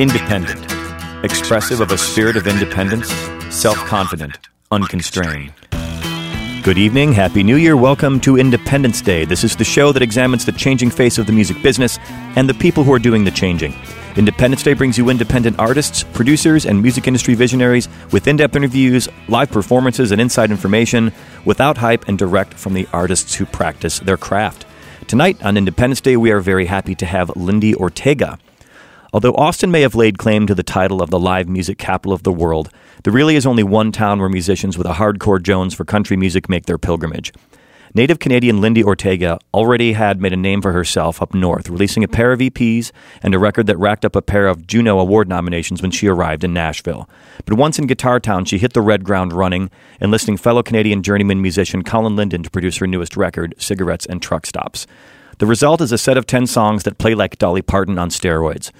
Independent, expressive of a spirit of independence, self confident, unconstrained. Good evening, Happy New Year, welcome to Independence Day. This is the show that examines the changing face of the music business and the people who are doing the changing. Independence Day brings you independent artists, producers, and music industry visionaries with in depth interviews, live performances, and inside information without hype and direct from the artists who practice their craft. Tonight on Independence Day, we are very happy to have Lindi Ortega. Although Austin may have laid claim to the title of the live music capital of the world, there really is only one town where musicians with a hardcore Jones for country music make their pilgrimage. Native Canadian Lindi Ortega already had made a name for herself up north, releasing a pair of EPs and a record that racked up a pair of Juno Award nominations when she arrived in Nashville. But once in Guitar Town, she hit the red ground running, enlisting fellow Canadian journeyman musician Colin Linden to produce her newest record, Cigarettes and Truck Stops. The result is a set of 10 songs that play like Dolly Parton on steroids.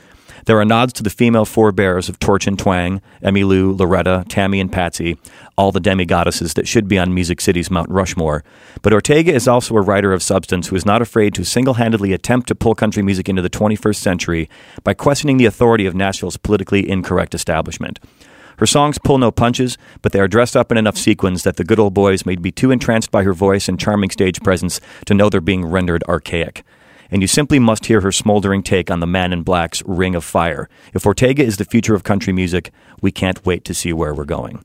There are nods to the female forebears of Torch and Twang, Emmylou, Loretta, Tammy, and Patsy, all the demigoddesses that should be on Music City's Mount Rushmore. But Ortega is also a writer of substance who is not afraid to single handedly attempt to pull country music into the 21st century by questioning the authority of Nashville's politically incorrect establishment. Her songs pull no punches, but they are dressed up in enough sequins that the good old boys may be too entranced by her voice and charming stage presence to know they're being rendered archaic and you simply must hear her smoldering take on the Man in Black's Ring of Fire. If Ortega is the future of country music, we can't wait to see where we're going.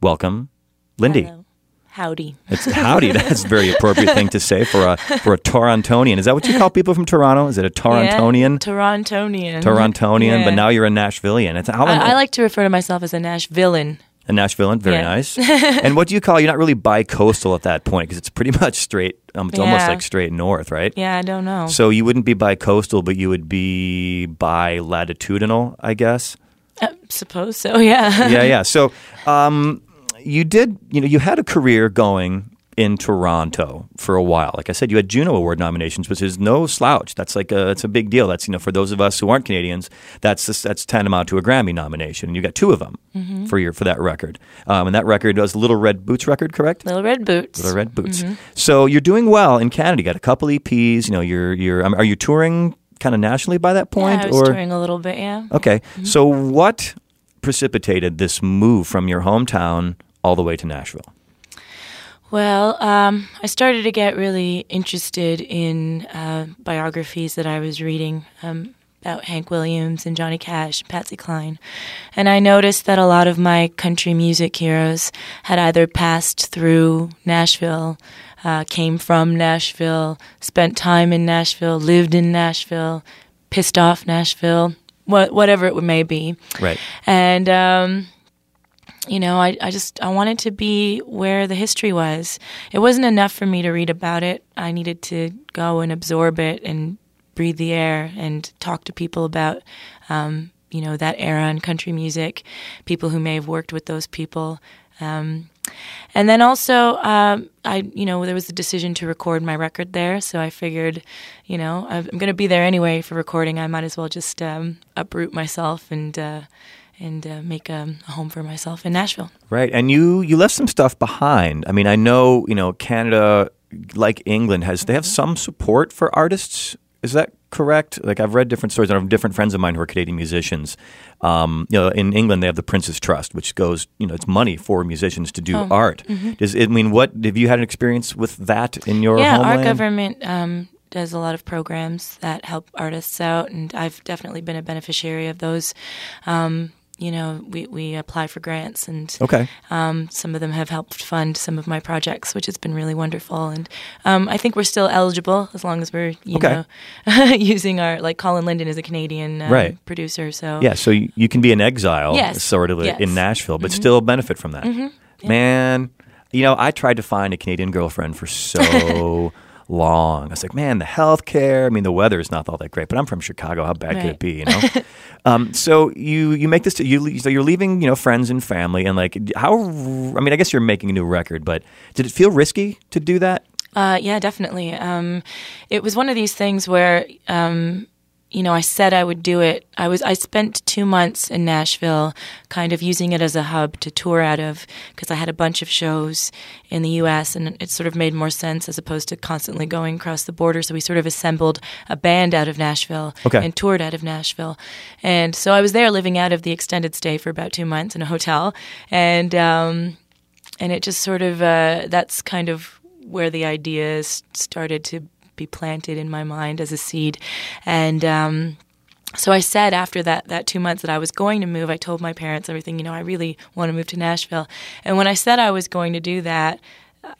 Welcome, Lindi. Hello. Howdy. It's howdy. That's a very appropriate thing to say for a for a Torontonian. Is that what you call people from Toronto? Is it a Torontonian? Yeah, Torontonian. Torontonian, Yeah. but now you're a Nashvilleian. It's? I, I like to refer to myself as a Nashvillian. A Nashvilleian. Very Yeah. nice. and what do you call? You're not really bi-coastal at that point because it's pretty much straight. Um, it's almost like straight north, right? Yeah, I don't know. So you wouldn't be bi-coastal, but you would be bi-latitudinal, I guess. I suppose so, yeah. yeah, yeah. So um, you did, you know, you had a career going in Toronto for a while. Like I said, you had Juno Award nominations, which is no slouch. That's like a, it's a big deal. That's you know, for those of us who aren't Canadians, that's that's tantamount to a Grammy nomination, and you got two of them Mm-hmm. for your for that record. Um, and that record was Little Red Boots record, correct? Little Red Boots. Little Red Boots. Mm-hmm. So you're doing well in Canada. You got a couple EPs. You know, you're you're. Um, are you touring kind of nationally by that point? Yeah, I was or touring a little bit, yeah. okay. So what precipitated this move from your hometown all the way to Nashville? Well, um, I started to get really interested in uh, biographies that I was reading um, about Hank Williams and Johnny Cash, Patsy Cline. And I noticed that a lot of my country music heroes had either passed through Nashville, uh, came from Nashville, spent time in Nashville, lived in Nashville, pissed off Nashville, what, whatever it may be. Right. And, um, you know, I, I just I wanted to be where the history was. It wasn't enough for me to read about it. I needed to go and absorb it and breathe the air and talk to people about, um, you know, that era in country music, people who may have worked with those people. Um, and then also, um, I you know there was a decision to record my record there, so I figured, you know, I'm going to be there anyway for recording. I might as well just um, uproot myself and uh, and uh, make a, a home for myself in Nashville. Right. And you you left some stuff behind. I mean, I know you know Canada, like England, has they have some support for artists. Is that correct? Like I've read different stories. I have different friends of mine who are Canadian musicians. Um, you know, in England they have the Prince's Trust, which goes, you know, it's money for musicians to do Oh, art. Does it I mean what? Have you had an experience with that in your yeah, homeland? our government um, does a lot of programs that help artists out, and I've definitely been a beneficiary of those. Um, you know, we, we apply for grants, and Okay. um, some of them have helped fund some of my projects, which has been really wonderful. And um, I think we're still eligible as long as we're, you Okay. know, using our like Colin Linden is a Canadian um, Right. producer, so Yeah, so you, you can be in exile, Yes, sort of yes. Mm-hmm. in Nashville, but still benefit from that. Man, you know, I tried to find a Canadian girlfriend for so long. I was like, man, the health care. I mean, the weather is not all that great, but I'm from Chicago. How bad could it be? You know. um, so you you make this. To, You so you're leaving, you know, friends and family, and like how. I mean, I guess you're making a new record, but did it feel risky to do that? Uh, yeah, definitely. Um, it was one of these things where, um, you know, I said I would do it. I was I spent two months in Nashville, kind of using it as a hub to tour out of because I had a bunch of shows in the U.S. and it sort of made more sense as opposed to constantly going across the border. So we sort of assembled a band out of Nashville Okay. and toured out of Nashville, and so I was there living out of the extended stay for about two months in a hotel, and um, and it just sort of uh, that's kind of where the ideas started to be planted in my mind as a seed and um, so I said after that that two months that I was going to move. I told my parents everything. You know, I really want to move to Nashville. And when I said I was going to do that,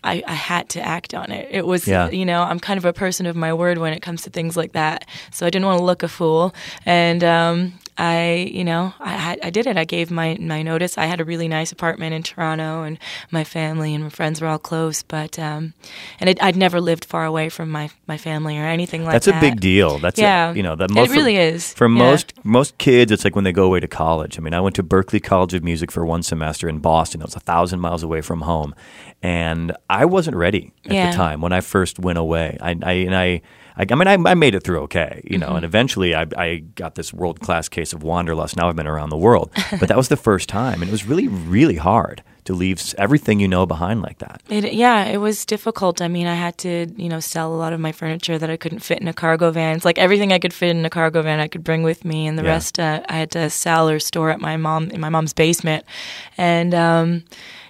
I, I had to act on it. It was, Yeah. you know, I'm kind of a person of my word when it comes to things like that. So I didn't want to look a fool. And um, I, you know, I, I did it. I gave my, my notice. I had a really nice apartment in Toronto, and my family and my friends were all close. But um, and it, I'd never lived far away from my, my family or anything like That's that. That's a big deal. That's Yeah. a, you know that It most really for, is. for Yeah. most most kids. It's like when they go away to college. I mean, I went to Berklee College of Music for one semester in Boston. It was a thousand miles away from home, and I wasn't ready at Yeah. the time when I first went away. I, I and I. I, I mean, I, I made it through okay, you know, Mm-hmm. and eventually I, I got this world class case of wanderlust. Now I've been around the world, but that was the first time, and it was really, really hard to leave everything you know behind like that. It, yeah, it was difficult. I mean, I had to, you know, sell a lot of my furniture that I couldn't fit in a cargo van. It's like everything I could fit in a cargo van, I could bring with me, and the Yeah. rest uh, I had to sell or store at my mom in my mom's basement. And um,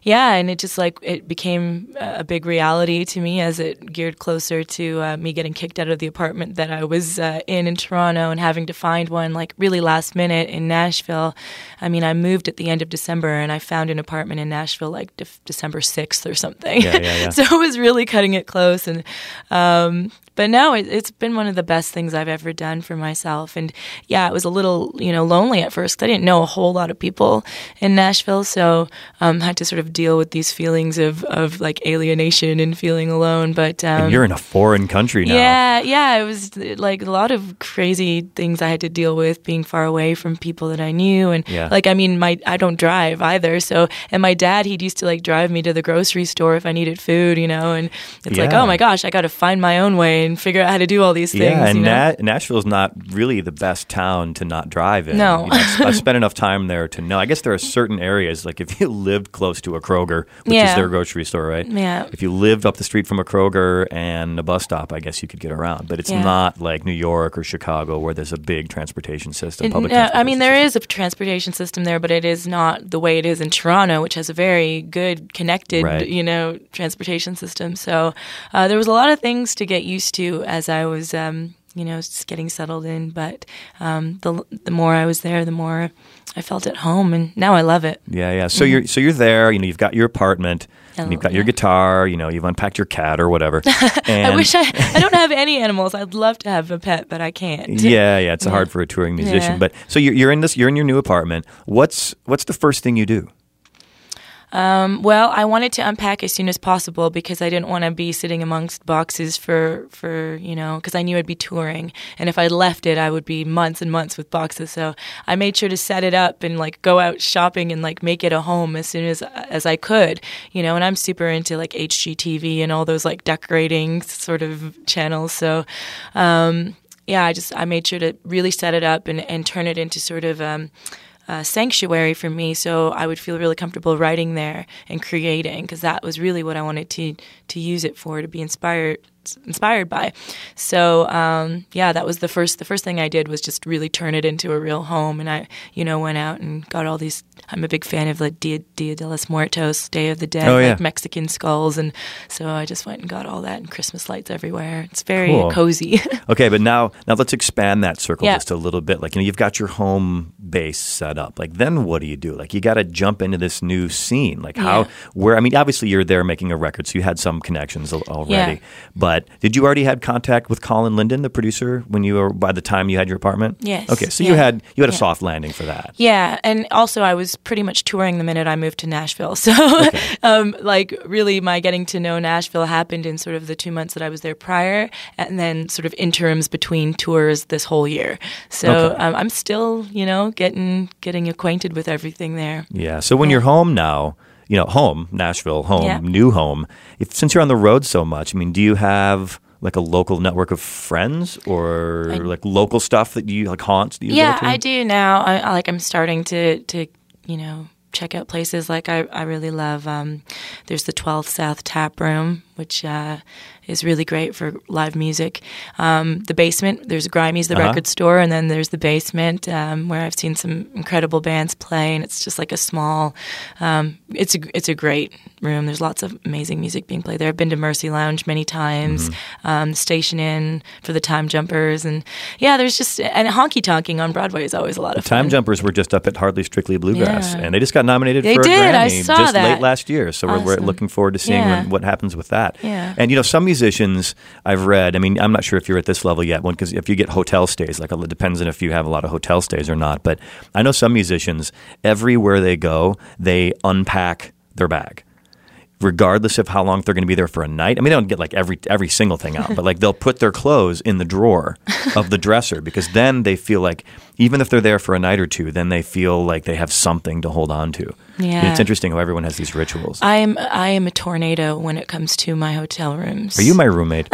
yeah, and it just like it became a big reality to me as it geared closer to uh, me getting kicked out of the apartment that I was uh, in in Toronto and having to find one like really last minute in Nashville. I mean, I moved at the end of December and I found an apartment in Nashville like de- December sixth or something. Yeah, yeah, yeah. so it was really cutting it close and. Um, but no, it, it's been one of the best things I've ever done for myself. And yeah, it was a little, you know, lonely at first I didn't know a whole lot of people in Nashville. So um, had to sort of deal with these feelings of, of like alienation and feeling alone. But um, And you're in a foreign country now. yeah, yeah, it was like a lot of crazy things I had to deal with being far away from people that I knew and Yeah. like I mean my I don't drive either. So and my dad he'd used to like drive me to the grocery store if I needed food, you know, and it's like, "Oh my gosh, I got to find my own way and figure out how to do all these things." Yeah, and you know? Na- Nashville's not really the best town to not drive in. No. You know, I've- spent enough time there to know. I guess there are certain areas, like if you lived close to a Kroger, which is their grocery store, right? Yeah. If you lived up the street from a Kroger and a bus stop, I guess you could get around. But it's Yeah. not like New York or Chicago where there's a big transportation system. It- public I mean, there system. is a transportation system there, but it is not the way it is in Toronto, which has a very good connected, Right. you know, transportation system. So uh, there was a lot of things to get used to as I was, um, you know, just getting settled in. But um, the the more I was there, the more I felt at home, and now I love it. Yeah, yeah. So you're so you're there. You know, you've got your apartment, and you've got your guitar. You know, you've unpacked your cat or whatever. And I wish I I don't have any animals. I'd love to have a pet, but I can't. Yeah, yeah, it's Yeah. hard for a touring musician. Yeah. But so you're, you're in this, you're in your new apartment. What's what's the first thing you do? Um, well, I wanted to unpack as soon as possible because I didn't want to be sitting amongst boxes for, for you know, because I knew I'd be touring, and if I left it, I would be months and months with boxes. So I made sure to set it up and like go out shopping and like make it a home as soon as as I could, you know. And I'm super into like HGTV and all those like decorating sort of channels. So. Um, yeah, I just I made sure to really set it up and, and turn it into sort of um, sanctuary for me, so I would feel really comfortable writing there and creating because that was really what I wanted to to use it for to be inspired inspired by. So um, yeah, that was the first the first thing I did was just really turn it into a real home, and I you know went out and got all these. I'm a big fan of like Dia, Dia de los Muertos, Day of the Dead, Oh, yeah. like Mexican skulls, and so I just went and got all that and Christmas lights everywhere. It's very Cool. cozy. Okay, but now now let's expand that circle Yeah. just a little bit. Like you know, you've got your home base set up. Like then what do you do? Like you got to jump into this new scene. Like how Yeah. where I mean, obviously you're there making a record, so you had some connections already. Yeah. But did you already had contact with Colin Linden, the producer, when you were by the time you had your apartment? Yes. Okay, so you had you had a Yeah. soft landing for that. Yeah, and also I was pretty much touring the minute I moved to Nashville. So, um, like, really, my getting to know Nashville happened in sort of the two months that I was there prior, and then sort of interims between tours this whole year. So Okay. um, I'm still, you know, getting getting acquainted with everything there. Yeah. So when you're home now, you know, home, Nashville, home, Yeah. new home. If since you're on the road so much, I mean, do you have like a local network of friends or like local stuff that you like haunts that you yeah? I do now. I, I like I'm starting to to you know check out places like I I really love. Um, there's the 12th South Tap Room, which uh, is really great for live music. Um, the basement, there's Grimey's, the Uh-huh. record store, and then there's the basement um, where I've seen some incredible bands play, and it's just like a small. Um, it's a it's a great room. There's lots of amazing music being played there. I've been to Mercy Lounge many times, Mm-hmm. um, Station Inn for the Time Jumpers, and yeah, there's just and honky tonking on Broadway is always a lot of fun. Time Jumpers were just up at Hardly Strictly Bluegrass, Yeah. and they just got nominated They for a Grammy just that. late last year. So we're, we're looking forward to seeing Yeah. when, what happens with that. Yeah. And you know, some musicians I've read. I mean, I'm not sure if you're at this level yet, because if you get hotel stays, like it depends on if you have a lot of hotel stays or not. But I know some musicians everywhere they go, they unpack their bag. Regardless of how long they're going to be there for a night, I mean, they don't get like every every single thing out, but like they'll put their clothes in the drawer of the dresser because then they feel like even if they're there for a night or two, then they feel like they have something to hold on to. Yeah. it's interesting how everyone has these rituals. I am I am a tornado when it comes to my hotel rooms. Are you my roommate?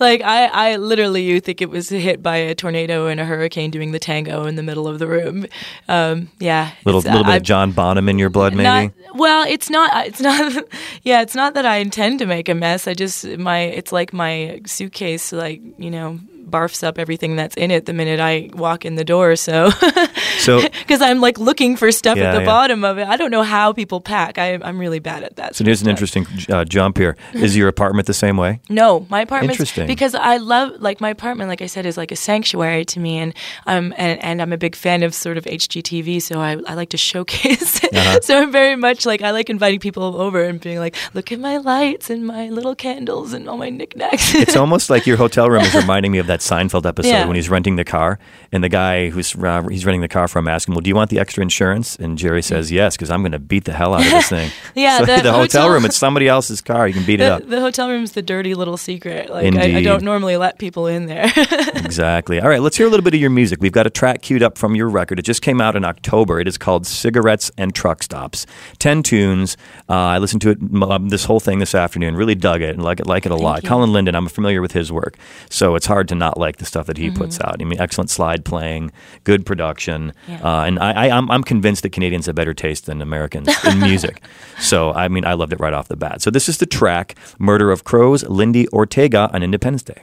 like I, I literally you think it was hit by a tornado and a hurricane doing the tango in the middle of the room. Um, yeah, little little bit I- of John Bonham in your blood, maybe. Not, well, it's not. It's not. Yeah, it's not that I intend to make a mess. I just my. It's like my suitcase, like you know, barfs up everything that's in it the minute I walk in the door. So, so because I'm like looking for stuff Yeah, at the yeah. bottom of it. I don't know how people pack. I, I'm really bad at that. So here's an stuff. interesting uh, jump here. Is your apartment the same way? No, my apartment Interesting. because I love like my apartment. Like I said, is like a sanctuary to me, and um and, and I'm a big fan of sort of HGTV. So I, I like to showcase. Uh-huh. so I'm very much like I like inviting people over and being like, look at my lights and my little candles and all my knickknacks. It's almost like your hotel room is reminding me of that Seinfeld episode Yeah. when he's renting the car, and the guy who's uh, he's renting the car from asks him, "Well, do you want the extra insurance?" And Jerry says, "Yes, because I'm going to beat the hell out of this thing." Yeah, so the the, hotel hotel- room it's somebody else's car. You can beat it up. the hotel room's the dirty little secret. Like I, I don't normally let people in there. Exactly. All right, let's hear a little bit of your music. We've got a track queued up from your record. It just came out in October. It is called Cigarettes and Truck Stops. Ten tunes. Uh, I listened to it um, this whole thing this afternoon. Really dug it and like it like it a lot. you. Colin Linden. I'm familiar with his work, so it's hard to not like the stuff that he Mm-hmm. puts out. I mean, excellent slide playing, good production, Yeah. uh, and I, I, I'm, I'm convinced that Canadians have better taste than Americans in music. so I mean, I loved it right off the bat. So this is the track "Murder of Crows." Lindi Ortega on Independence Day.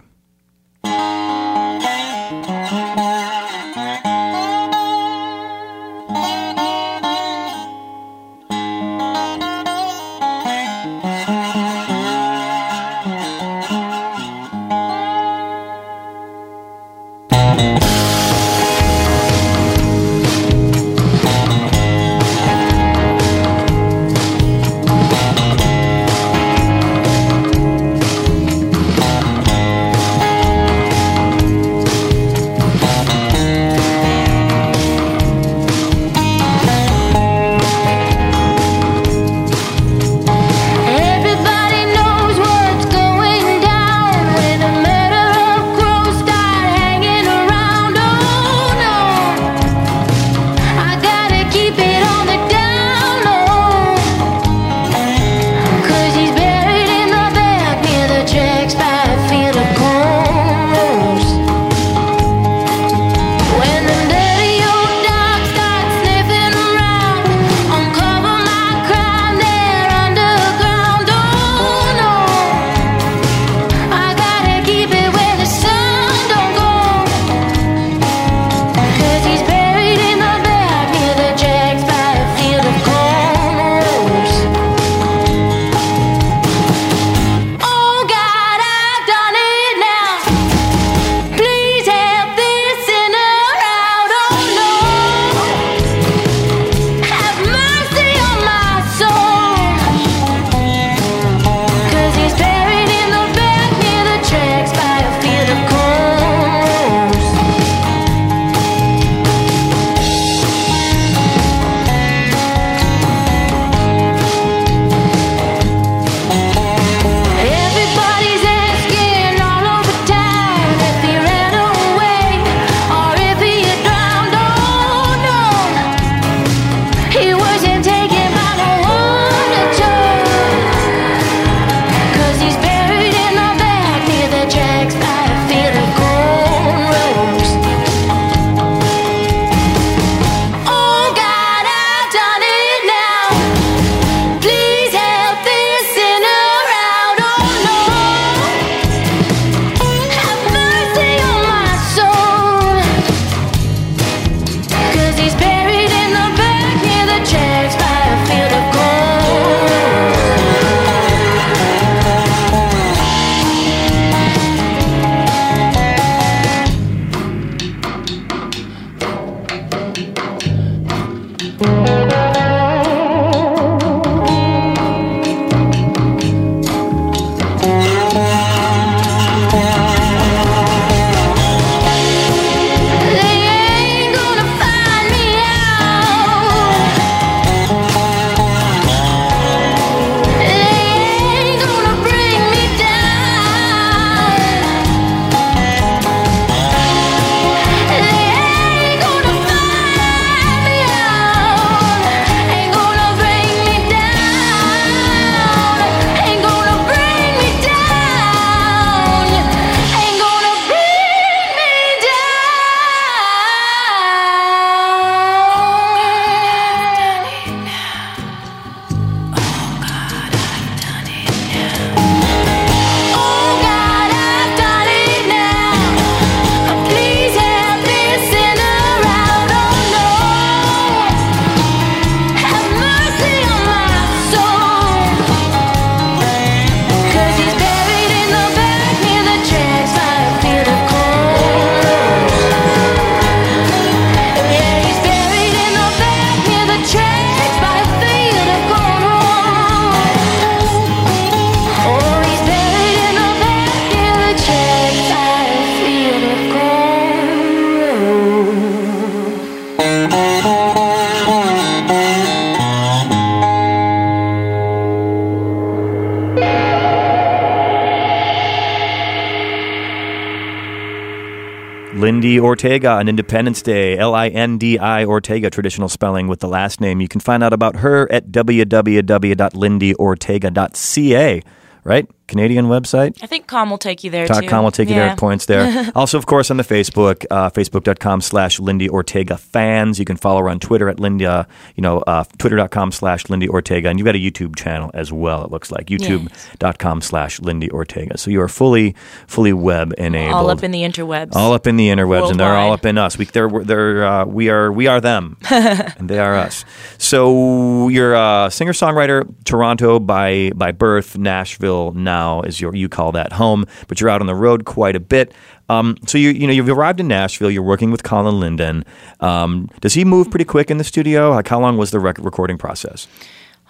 Ortega on Independence Day, L I N D I Ortega, traditional spelling with the last name. You can find out about her at www.lindiortega.ca, right? Canadian website. I think Com will take you there com will take you there Yeah. at points there. also, of course, on the Facebook, uh, facebook.com slash Lindi Ortega fans. You can follow her on Twitter at Lindi, uh, you know, uh, twitter.com slash Lindi Ortega. And you've got a YouTube channel as well, it looks like. YouTube.com slash Lindi Ortega. So you are fully, fully web enabled. All up in the interwebs. All up in the interwebs, and they're all up in us. We, they're, they're, uh, we are, we are them, and they are us. So you're a singer songwriter, Toronto by by birth, Nashville now is your you call that home, but you're out on the road quite a bit. Um, so you you know you've arrived in Nashville. You're working with Colin Linden. Um, does he move pretty quick in the studio? Like how long was the rec- recording process?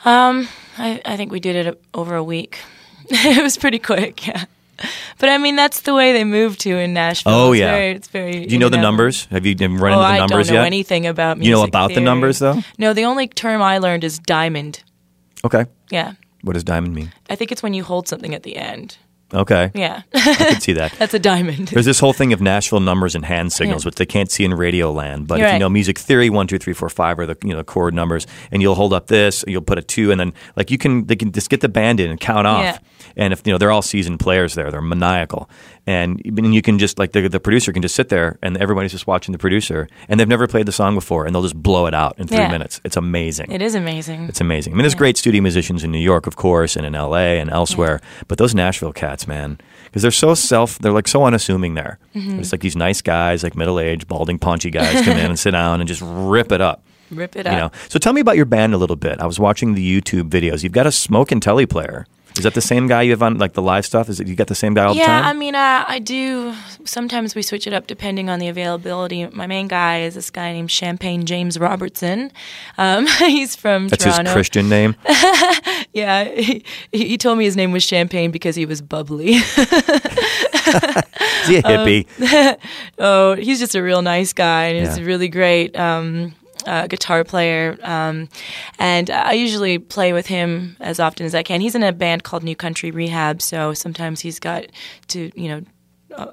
Um, I, I think we did it over a week. it was pretty quick, yeah. But I mean, that's the way they moved to in Nashville. Oh, it's yeah. Very, it's very. Do you know the know, numbers? Have you running Oh, into the I numbers don't know yet? anything about Music You know about the numbers, though? No, the only term I learned is diamond. Okay. Yeah, What does diamond mean? I think it's when you hold something at the end. Okay. Yeah, I can see that. that's a diamond. There's this whole thing of Nashville numbers and hand signals, Yeah. which they can't see in radio land. But You're if you know music theory, one, two, three, four, five are the you know chord numbers, and you'll hold up this, you'll put a two, and then like you can they can just get the band in and count off. Yeah. And if you know they're all seasoned players there, they're maniacal, and and you can just like the, the producer can just sit there and everybody's just watching the producer, and they've never played the song before, and they'll just blow it out in three Yeah. minutes. It's amazing. It is amazing. It's amazing. I mean, there's great studio musicians in New York, of course, and in LA and elsewhere. But those Nashville cats, man, because they're so self, they're like so unassuming there. Mm-hmm. It's like these nice guys, like middle aged, balding, paunchy guys come in and sit down and just rip it up. Rip it You up. know. So tell me about your band a little bit. I was watching the YouTube videos. You've got a smoke and telly player. Is that the same guy you have on like the live stuff? Is it you got the same guy all the time? yeah? I mean, uh, I do. Sometimes we switch it up depending on the availability. My main guy is this guy named Champagne James Robertson. Um, he's from That's Toronto. his Christian name. Yeah, he, he told me his name was Champagne because he was bubbly. Is he a hippie? oh, he's just a real nice guy, and he's Yeah. a really great um, uh, guitar player. Um, and I usually play with him as often as I can. He's in a band called New Country Rehab, so sometimes he's got to, you know. Uh,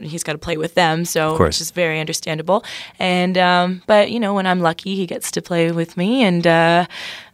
he's got to play with them, so which is very understandable. And um, but you know, when I'm lucky, he gets to play with me, and uh,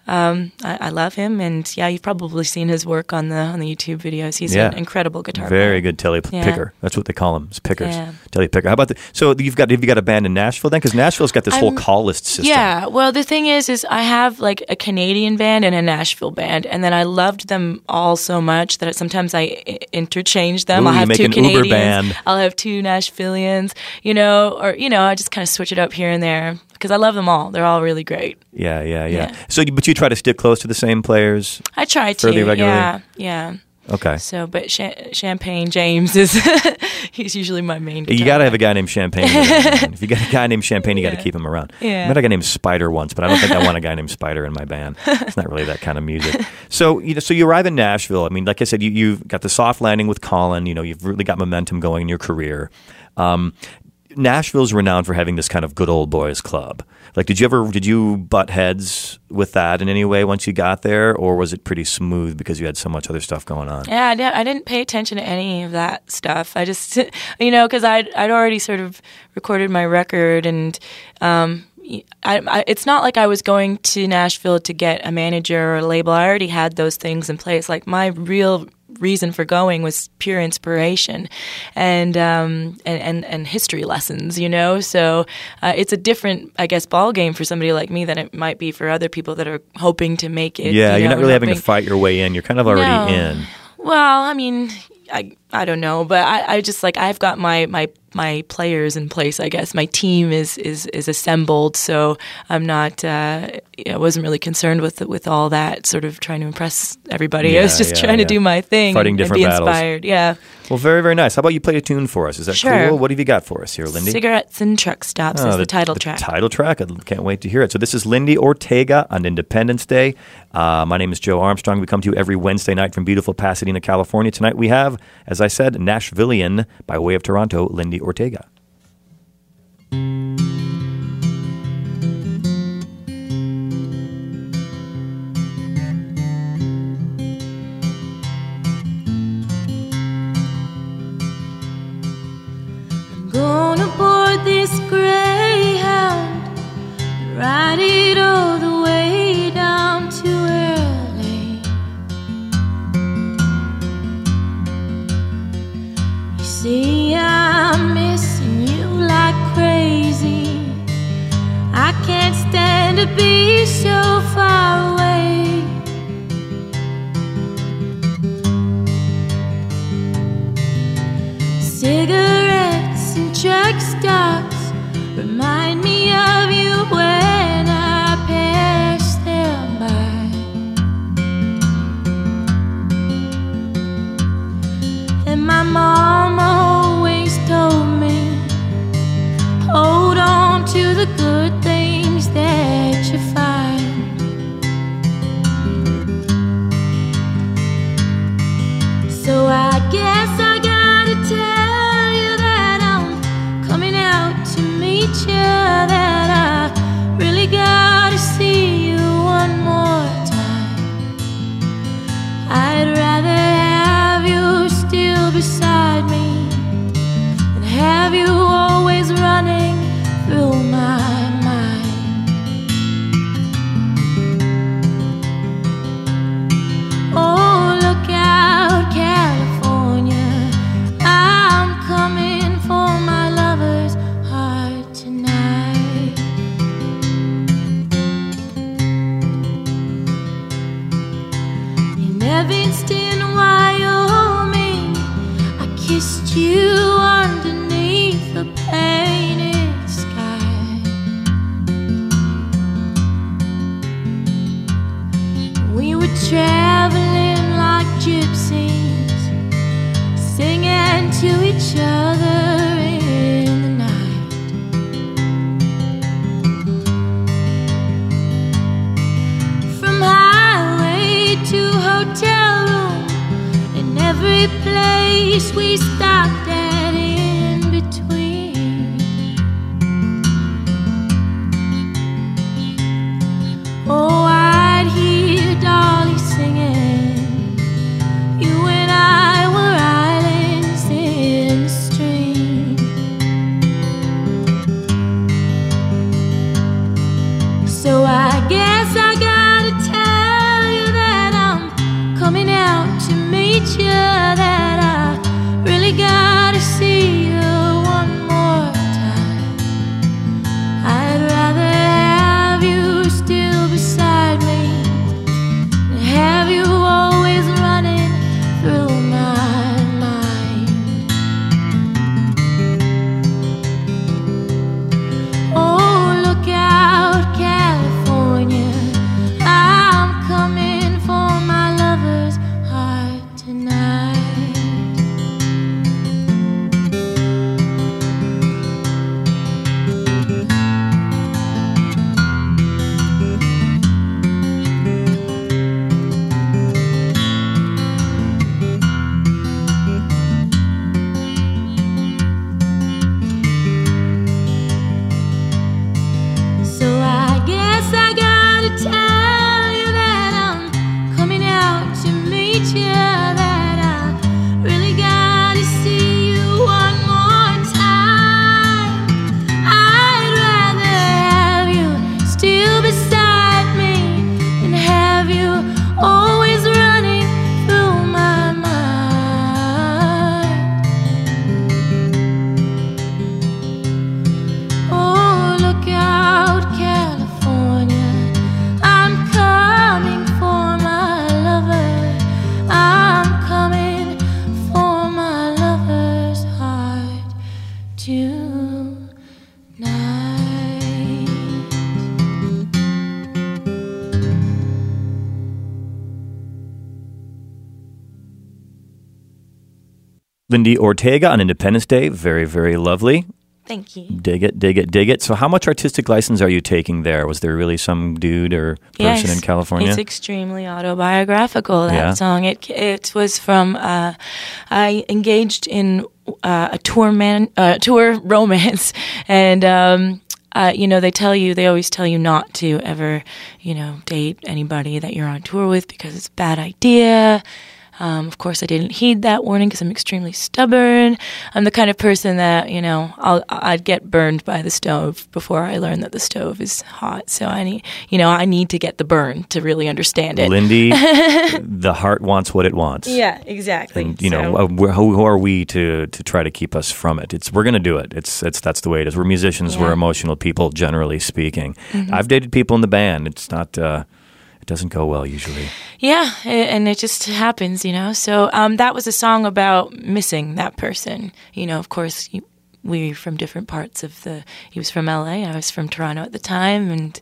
um, I, I love him. And yeah, you've probably seen his work on the on the YouTube videos. He's Yeah. an incredible guitar. Very player. good telly Yeah. picker. That's what they call him. It's pickers. Yeah. Telly picker. How about the? So you've got have you got a band in Nashville then? Because Nashville's got this whole I'm- call list system. Yeah. Well, the thing is, is I have like a Canadian band and a Nashville band, and then I loved them all so much that sometimes I interchange them. Ooh, I'll have two Canadians. I'll have two Nashvillians. You know, or you know, I just kind of switch it up here and there because I love them all. They're all really great. Yeah, yeah, yeah. Yeah. So, but you try to stick close to the same players. I try to. Fairly regularly? Yeah. Yeah. Okay. So, but Cha- Champagne James is he's usually my main. You got to have a guy named Champagne. if you got a guy named Champagne, you got to keep him around. Yeah. I met a guy named Spider once, but I don't think I want a guy named Spider in my band. It's not really that kind of music. So, you know, so you arrive in Nashville. I mean, like I said, you, you've got the soft landing with Colin. You know, you've really got momentum going in your career. Um, Nashville's renowned for having this kind of good old boys club. Like, did you ever did you butt heads with that in any way once you got there, or was it pretty smooth because you had so much other stuff going on? Yeah, I, di- I didn't pay attention to any of that stuff. I just, you know, because I'd, I'd already sort of recorded my record, and um, I, I, it's not like I was going to Nashville to get a manager or a label. I already had those things in place. Like my real reason for going was pure inspiration and um, and, and and history lessons you know so uh, it's a different i guess ball game for somebody like me than it might be for other people that are hoping to make it yeah, you you're know, not really having to fight your way in. You're kind of already No. in. well, I mean, I I don't know, but I, I just like I've got my my my players in place. I guess my team is is is assembled, so I'm not. Uh, I wasn't really concerned with with all that sort of trying to impress everybody. I was just yeah, trying yeah. to do my thing, Fighting and, different and be battles. inspired. Yeah, Well, very, very nice. How about you play a tune for us? Is that Sure. cool? What have you got for us here, Lindi? cigarettes and truck stops Oh, is the, title track. Title track. I can't wait to hear it. So this is Lindi Ortega on Independence Day. Uh, my name is Joe Armstrong. We come to you every Wednesday night from beautiful Pasadena, California. Tonight we have, as as I said, Nashvilleian by way of Toronto, Lindi Ortega. gonna board this greyhound, ride it See, I'm missing you like crazy. I can't stand to be sure. Good Lindi Ortega on Independence Day. Very, very lovely. Thank you. Dig it, dig it, dig it. So, how much artistic license are you taking there? Was there really some dude or person in California? It's extremely autobiographical. That Yeah. song. It it was from. Uh, I engaged in uh, a tour man uh, tour romance, and um, uh, you know they tell you they always tell you not to ever you know date anybody that you're on tour with because it's a bad idea. Um, of course, I didn't heed that warning because I'm extremely stubborn. I'm the kind of person that you know I'll I'd get burned by the stove before I learn that the stove is hot. So I need you know I need to get the burn to really understand it. Lindi, the heart wants what it wants. Yeah, exactly. And you know, So- uh, who, who are we to to try to keep us from it? It's we're going to do it. It's it's that's the way it is. We're musicians. We're emotional people, generally speaking. I've dated people in the band. It's not. Uh, it doesn't go well usually. Yeah, and it just happens, you know. So um, that was a song about missing that person. You know, of course, you, we were from different parts of the. He was from L.A. I was from Toronto at the time, and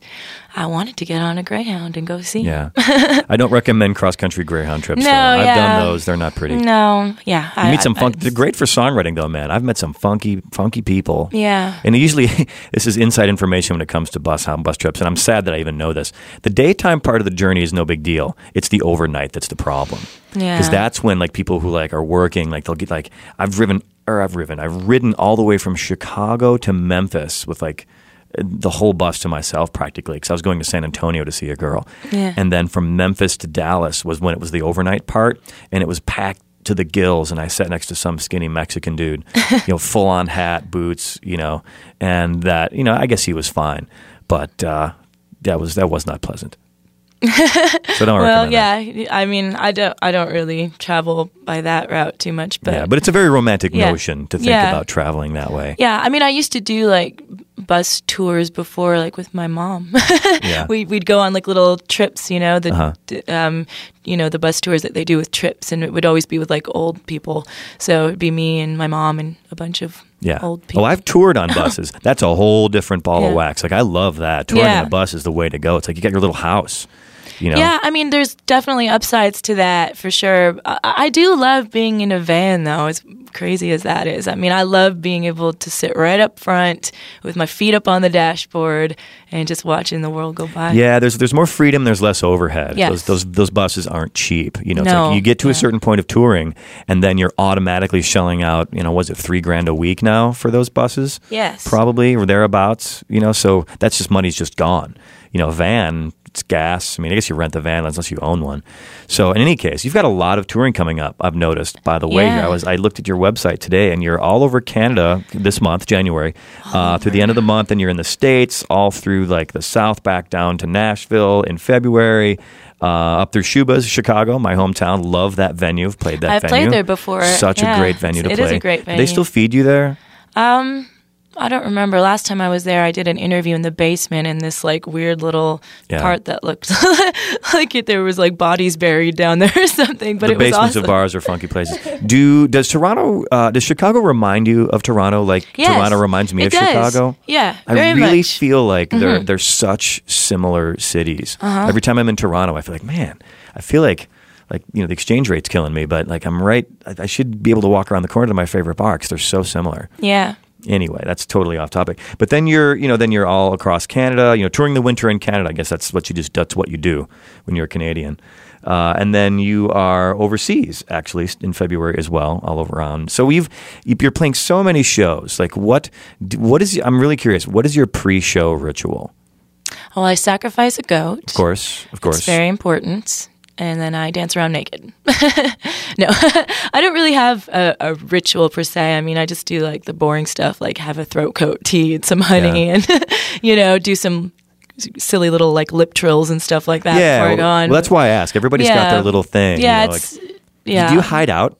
I wanted to get on a Greyhound and go see. him. Yeah. I don't recommend cross country Greyhound trips. No, though. I've yeah. done those. They're not pretty. No, yeah. You meet some funk. They're great for songwriting, though, man. I've met some funky, funky people. Yeah. And usually, this is inside information when it comes to bus bus trips, and I'm sad that I even know this. The daytime part of the journey is no big deal. It's the overnight that's the problem. Yeah. Because that's when like people who like are working, like they'll get like I've driven or I've driven, I've ridden all the way from Chicago to Memphis with like the whole bus to myself practically because I was going to San Antonio to see a girl, Yeah. and then from Memphis to Dallas was when it was the overnight part, and it was packed to the gills, and I sat next to some skinny Mexican dude, you know, full on hat, boots, you know, and that you know I guess he was fine, but uh, that was that was not pleasant. So don't Well, recommend that. yeah. I mean, I don't. I don't really travel by that route too much, but yeah, but it's a very romantic Yeah. notion to think Yeah. about traveling that way. Yeah, I mean, I used to do like bus tours before, like with my mom. Yeah. we we'd go on like little trips, you know, the Uh-huh. um, you know, the bus tours that they do with trips, and it would always be with like old people. So it'd be me and my mom and a bunch of Yeah. old people. Oh, I've toured on buses. That's a whole different ball of wax. Like I love that. Touring Yeah. on a bus is the way to go. It's like you got your little house. You know. Yeah, I mean, there's definitely upsides to that for sure. I, I do love being in a van, though, as crazy as that is. I mean, I love being able to sit right up front with my feet up on the dashboard and just watching the world go by. Yeah, there's there's more freedom. There's less overhead. Yes. Those those those buses aren't cheap. You know, it's No, like you get to a certain point of touring, and then you're automatically shelling out. You know, was it three grand a week now for those buses? Yes. probably or thereabouts. You know, so that's just money's just gone. You know, van. It's gas. I mean, I guess you rent the van unless you own one. So, in any case, you've got a lot of touring coming up. I've noticed. By the way, Yeah. here I was. I looked at your website today, and you're all over Canada this month, January, uh, through the end of the month, and you're in the states, all through like the South, back down to Nashville in February, uh, up through Schubas, Chicago, my hometown. Love that venue. I've played that I've venue. played there before. Such a great venue to It play. is a great Do They still feed you there. Um, I don't remember. Last time I was there, I did an interview in the basement in this like weird little Yeah. part that looked like it, there was like bodies buried down there or something. But the it was basements awesome. of bars are funky places. Do does Toronto? Uh, does Chicago remind you of Toronto? Like Yes, Toronto reminds me of does. Chicago. Yeah, I really much. Mm-hmm. feel like they're they're such similar cities. Uh-huh. Every time I'm in Toronto, I feel like, man, I feel like like you know the exchange rate's killing me, but like I'm right. I, I should be able to walk around the corner to my favorite bar because they're so similar. yeah. Anyway, that's totally off topic. But then you're, you know, then you're all across Canada, you know, touring the winter in Canada. I guess that's what you just that's what you do when you're a Canadian. Uh, and then you are overseas actually in February as well, all over around. So we've you're playing so many shows. Like what what is I'm really curious. What is your pre-show ritual? Well, I sacrifice a goat. Of course, of course. It's very important. And then I dance around naked. no, I don't really have a, a ritual per se. I mean, I just do like the boring stuff, like have a throat coat, tea, and some honey, Yeah. and you know, do some silly little like lip trills and stuff like that yeah, before I go on. well, that's why I ask. Everybody's got their little thing. yeah, you know, like, yeah. Do you hide out?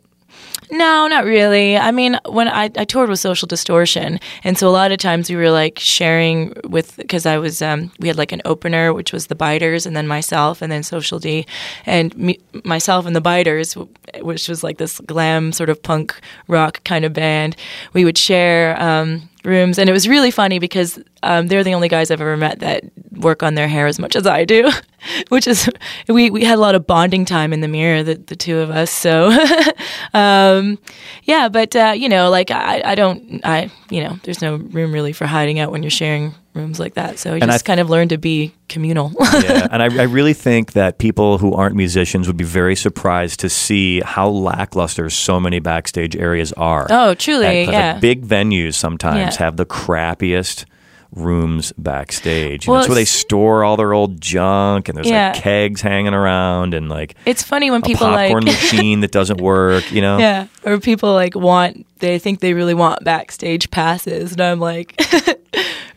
No, not really. I mean, when I, I toured with Social Distortion, and so a lot of times we were like sharing with because I was um, we had like an opener which was the Biters, and then myself, and then Social D, and me, myself and the Biters, which was like this glam sort of punk rock kind of band. We would share um, rooms, and it was really funny because um, they're the only guys I've ever met that work on their hair as much as I do, which is we we had a lot of bonding time in the mirror, the the two of us. So. um, yeah, but uh, you know, like I, I don't, I, you know, there's no room really for hiding out when you're sharing rooms like that. So you And I- just kind of learn to be communal. yeah, and I, I really think that people who aren't musicians would be very surprised to see how lackluster so many backstage areas are. oh, truly, yeah. Like big venues sometimes Yeah. have the crappiest rooms backstage. Well, that's where they store all their old junk, and there's Yeah. like kegs hanging around, and like it's funny when people popcorn like, machine that doesn't work. You know? yeah, or people like want, they think they really want backstage passes, and I'm like.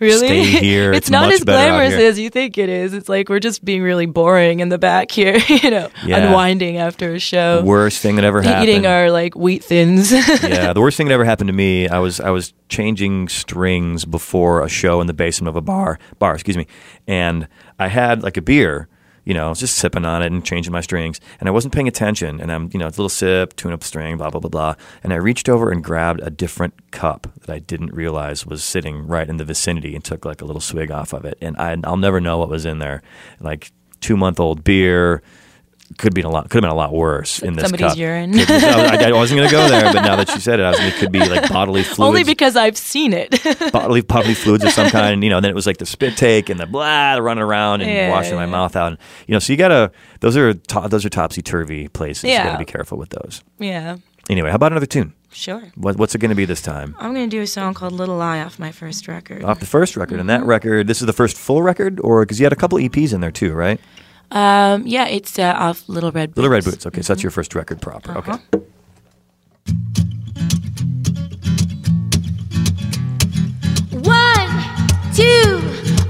Really? Stay here. It's, It's not as glamorous as you think it is. It's like we're just being really boring in the back here, you know, Yeah. unwinding after a show, Worst thing that ever happened. eating our like wheat thins. yeah, the worst thing that ever happened to me, I was I was changing strings before a show in the basement of a bar bar, excuse me, and I had like a beer, you know, I was just sipping on it and changing my strings, and I wasn't paying attention. And I'm, you know, it's a little sip, tune up string, blah blah blah blah. And I reached over and grabbed a different cup that I didn't realize was sitting right in the vicinity, and took like a little swig off of it. And I, I'll never know what was in there, like two month old beer. Could be a lot. Could have been a lot worse in this Somebody's cup. urine. Could- I, I wasn't going to go there, but now that you said it, I was, it could be like bodily fluids Only because I've seen it. bodily bodily fluids of some kind. You know, then it was like the spit take and the blah, the running around and Yeah, washing my mouth out. And, you know, so you gotta those are to, those are topsy turvy places. Yeah. You gotta be careful with those. yeah, Anyway, how about another tune? sure. What, what's it going to be this time? I'm gonna do a song called "Little Lie" off my first record. Off the first record, and that Mm-hmm. record, this is the first full record, or because you had a couple EPs in there too, right? Um, yeah, it's uh, off Little Red Boots. Little Red Boots. Okay, so that's your first record proper. Okay. Uh-huh. One, two,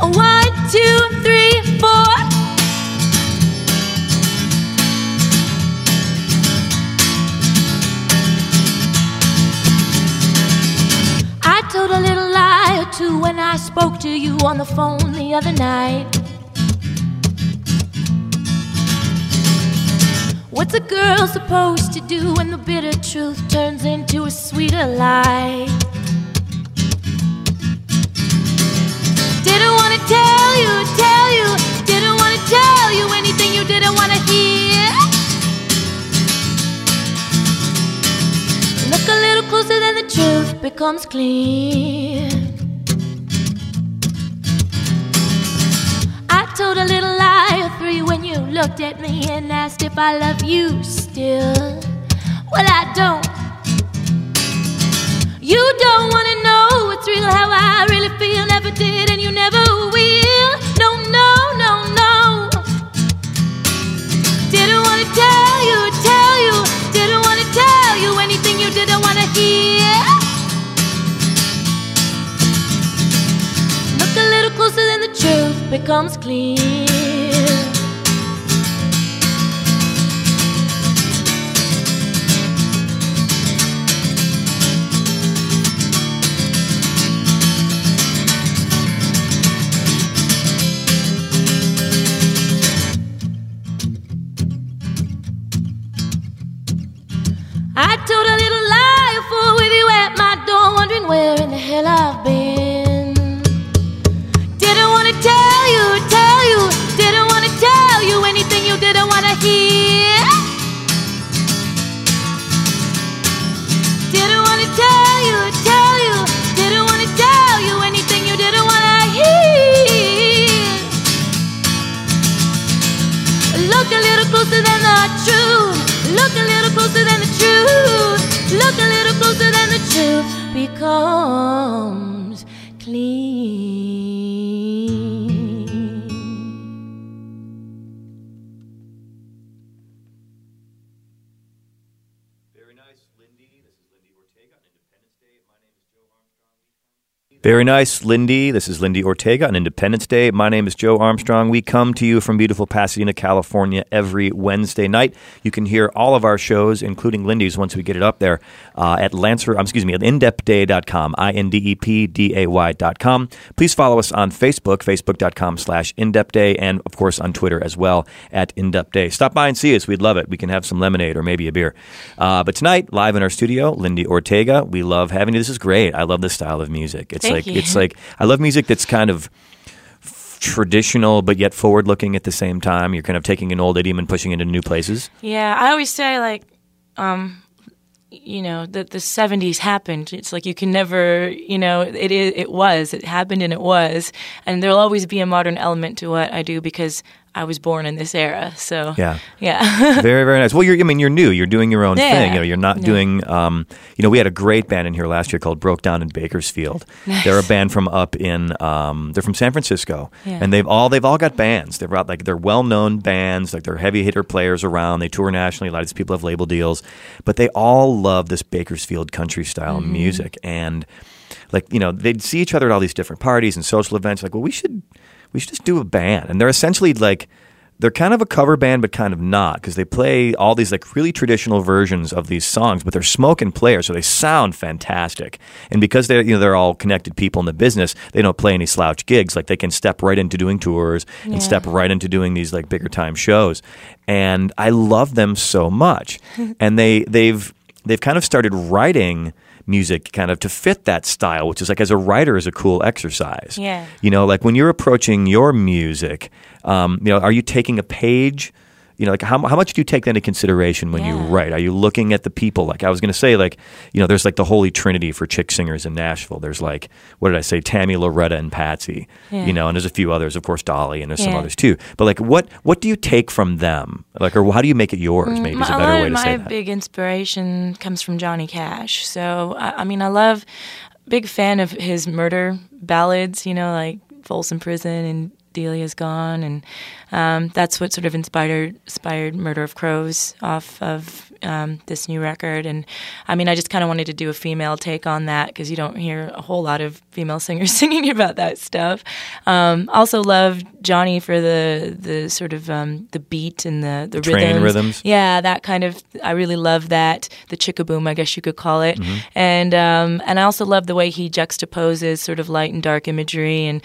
one, two, three, four. I told a little lie or two when I spoke to you on the phone the other night. What's a girl supposed to do when the bitter truth turns into a sweeter lie? Didn't want to tell you, tell you, didn't want to tell you anything you didn't want to hear. Look a little closer, then the truth becomes clear. Told a little lie or three when you looked at me and asked if I love you still. Well, I don't. You don't wanna know what's real, how I really feel. Never did, and you never will. No, no, no, no. Didn't wanna tell you, tell you. Didn't wanna tell you anything you didn't wanna hear. Truth becomes clear. I told a little lie or fool with you at my door, wondering where in the hell I've been. Truth. Look a little closer than the truth becomes Very nice, Lindi. This is Lindi Ortega on Independence Day. My name is Joe Armstrong. We come to you from beautiful Pasadena, California every Wednesday night. You can hear all of our shows, including Lindi's, once we get it up there uh, at Lancer, um, excuse me, at indepday.com, I-N-D-E-P-D-A-Y.com. Please follow us on Facebook, facebook.com slash indepday, and of course on Twitter as well at indepday. Stop by and see us. We'd love it. We can have some lemonade or maybe a beer. Uh, but tonight, live in our studio, Lindi Ortega. We love having you. This is great. I love this style of music. It's Thank like you. it's like I love music that's kind of traditional but yet forward looking at the same time. You're kind of taking an old idiom and pushing it into new places. Yeah, I always say like, um, you know, that the '70s happened. It's like you can never, you know, it is, it was, it happened, and it was, and there'll always be a modern element to what I do because I was born in this era. So Yeah. yeah, very very nice. Well, you're I mean you're new. You're doing your own Yeah. thing. You know, you're not Yeah. doing. Um, you know, we had a great band in here last year called Broke Down in Bakersfield. Nice. They're a band from up in. Um, they're from San Francisco, Yeah. and they've all they've all got bands. They've got like they're well known bands. Like they're heavy hitter players around. They tour nationally. A lot of these people have label deals, but they all love this Bakersfield country style Mm-hmm. music and. Like you know, they'd see each other at all these different parties and social events. Like, well, we should, we should just do a band. And they're essentially like they're kind of a cover band, but kind of not because they play all these like really traditional versions of these songs, but they're smoking players, so they sound fantastic. And because they're you know they're all connected people in the business, they don't play any slouch gigs. Like they can step right into doing tours and Yeah. step right into doing these like bigger time shows. And I love them so much. and they they've they've kind of started writing music kind of to fit that style, which is like as a writer is a cool exercise. Yeah. You know, like when you're approaching your music, um, you know, are you taking a page? You know, like how, how much do you take that into consideration when you write? Are you looking at the people? Like I was going to say, like you know, there's like the holy trinity for chick singers in Nashville. There's like what did I say? Tammy, Loretta, and Patsy. Yeah. You know, and there's a few others, of course, Dolly, and there's some others too. But like, what what do you take from them? Like, or how do you make it yours? Mm, Maybe is a better way to say my big inspiration comes from Johnny Cash. So I, I mean, I love, big fan of his murder ballads. You know, like Folsom Prison and Delia's Gone, and um, that's what sort of inspired inspired Murder of Crows off of um, this new record. And I mean, I just kind of wanted to do a female take on that because you don't hear a whole lot of female singers singing about that stuff. Um, also, love Johnny for the the sort of um, the beat and the the Train rhythms. rhythms. Yeah, that kind of. I really love that. The chickaboom, I guess you could call it. Mm-hmm. And um, and I also love the way he juxtaposes sort of light and dark imagery and.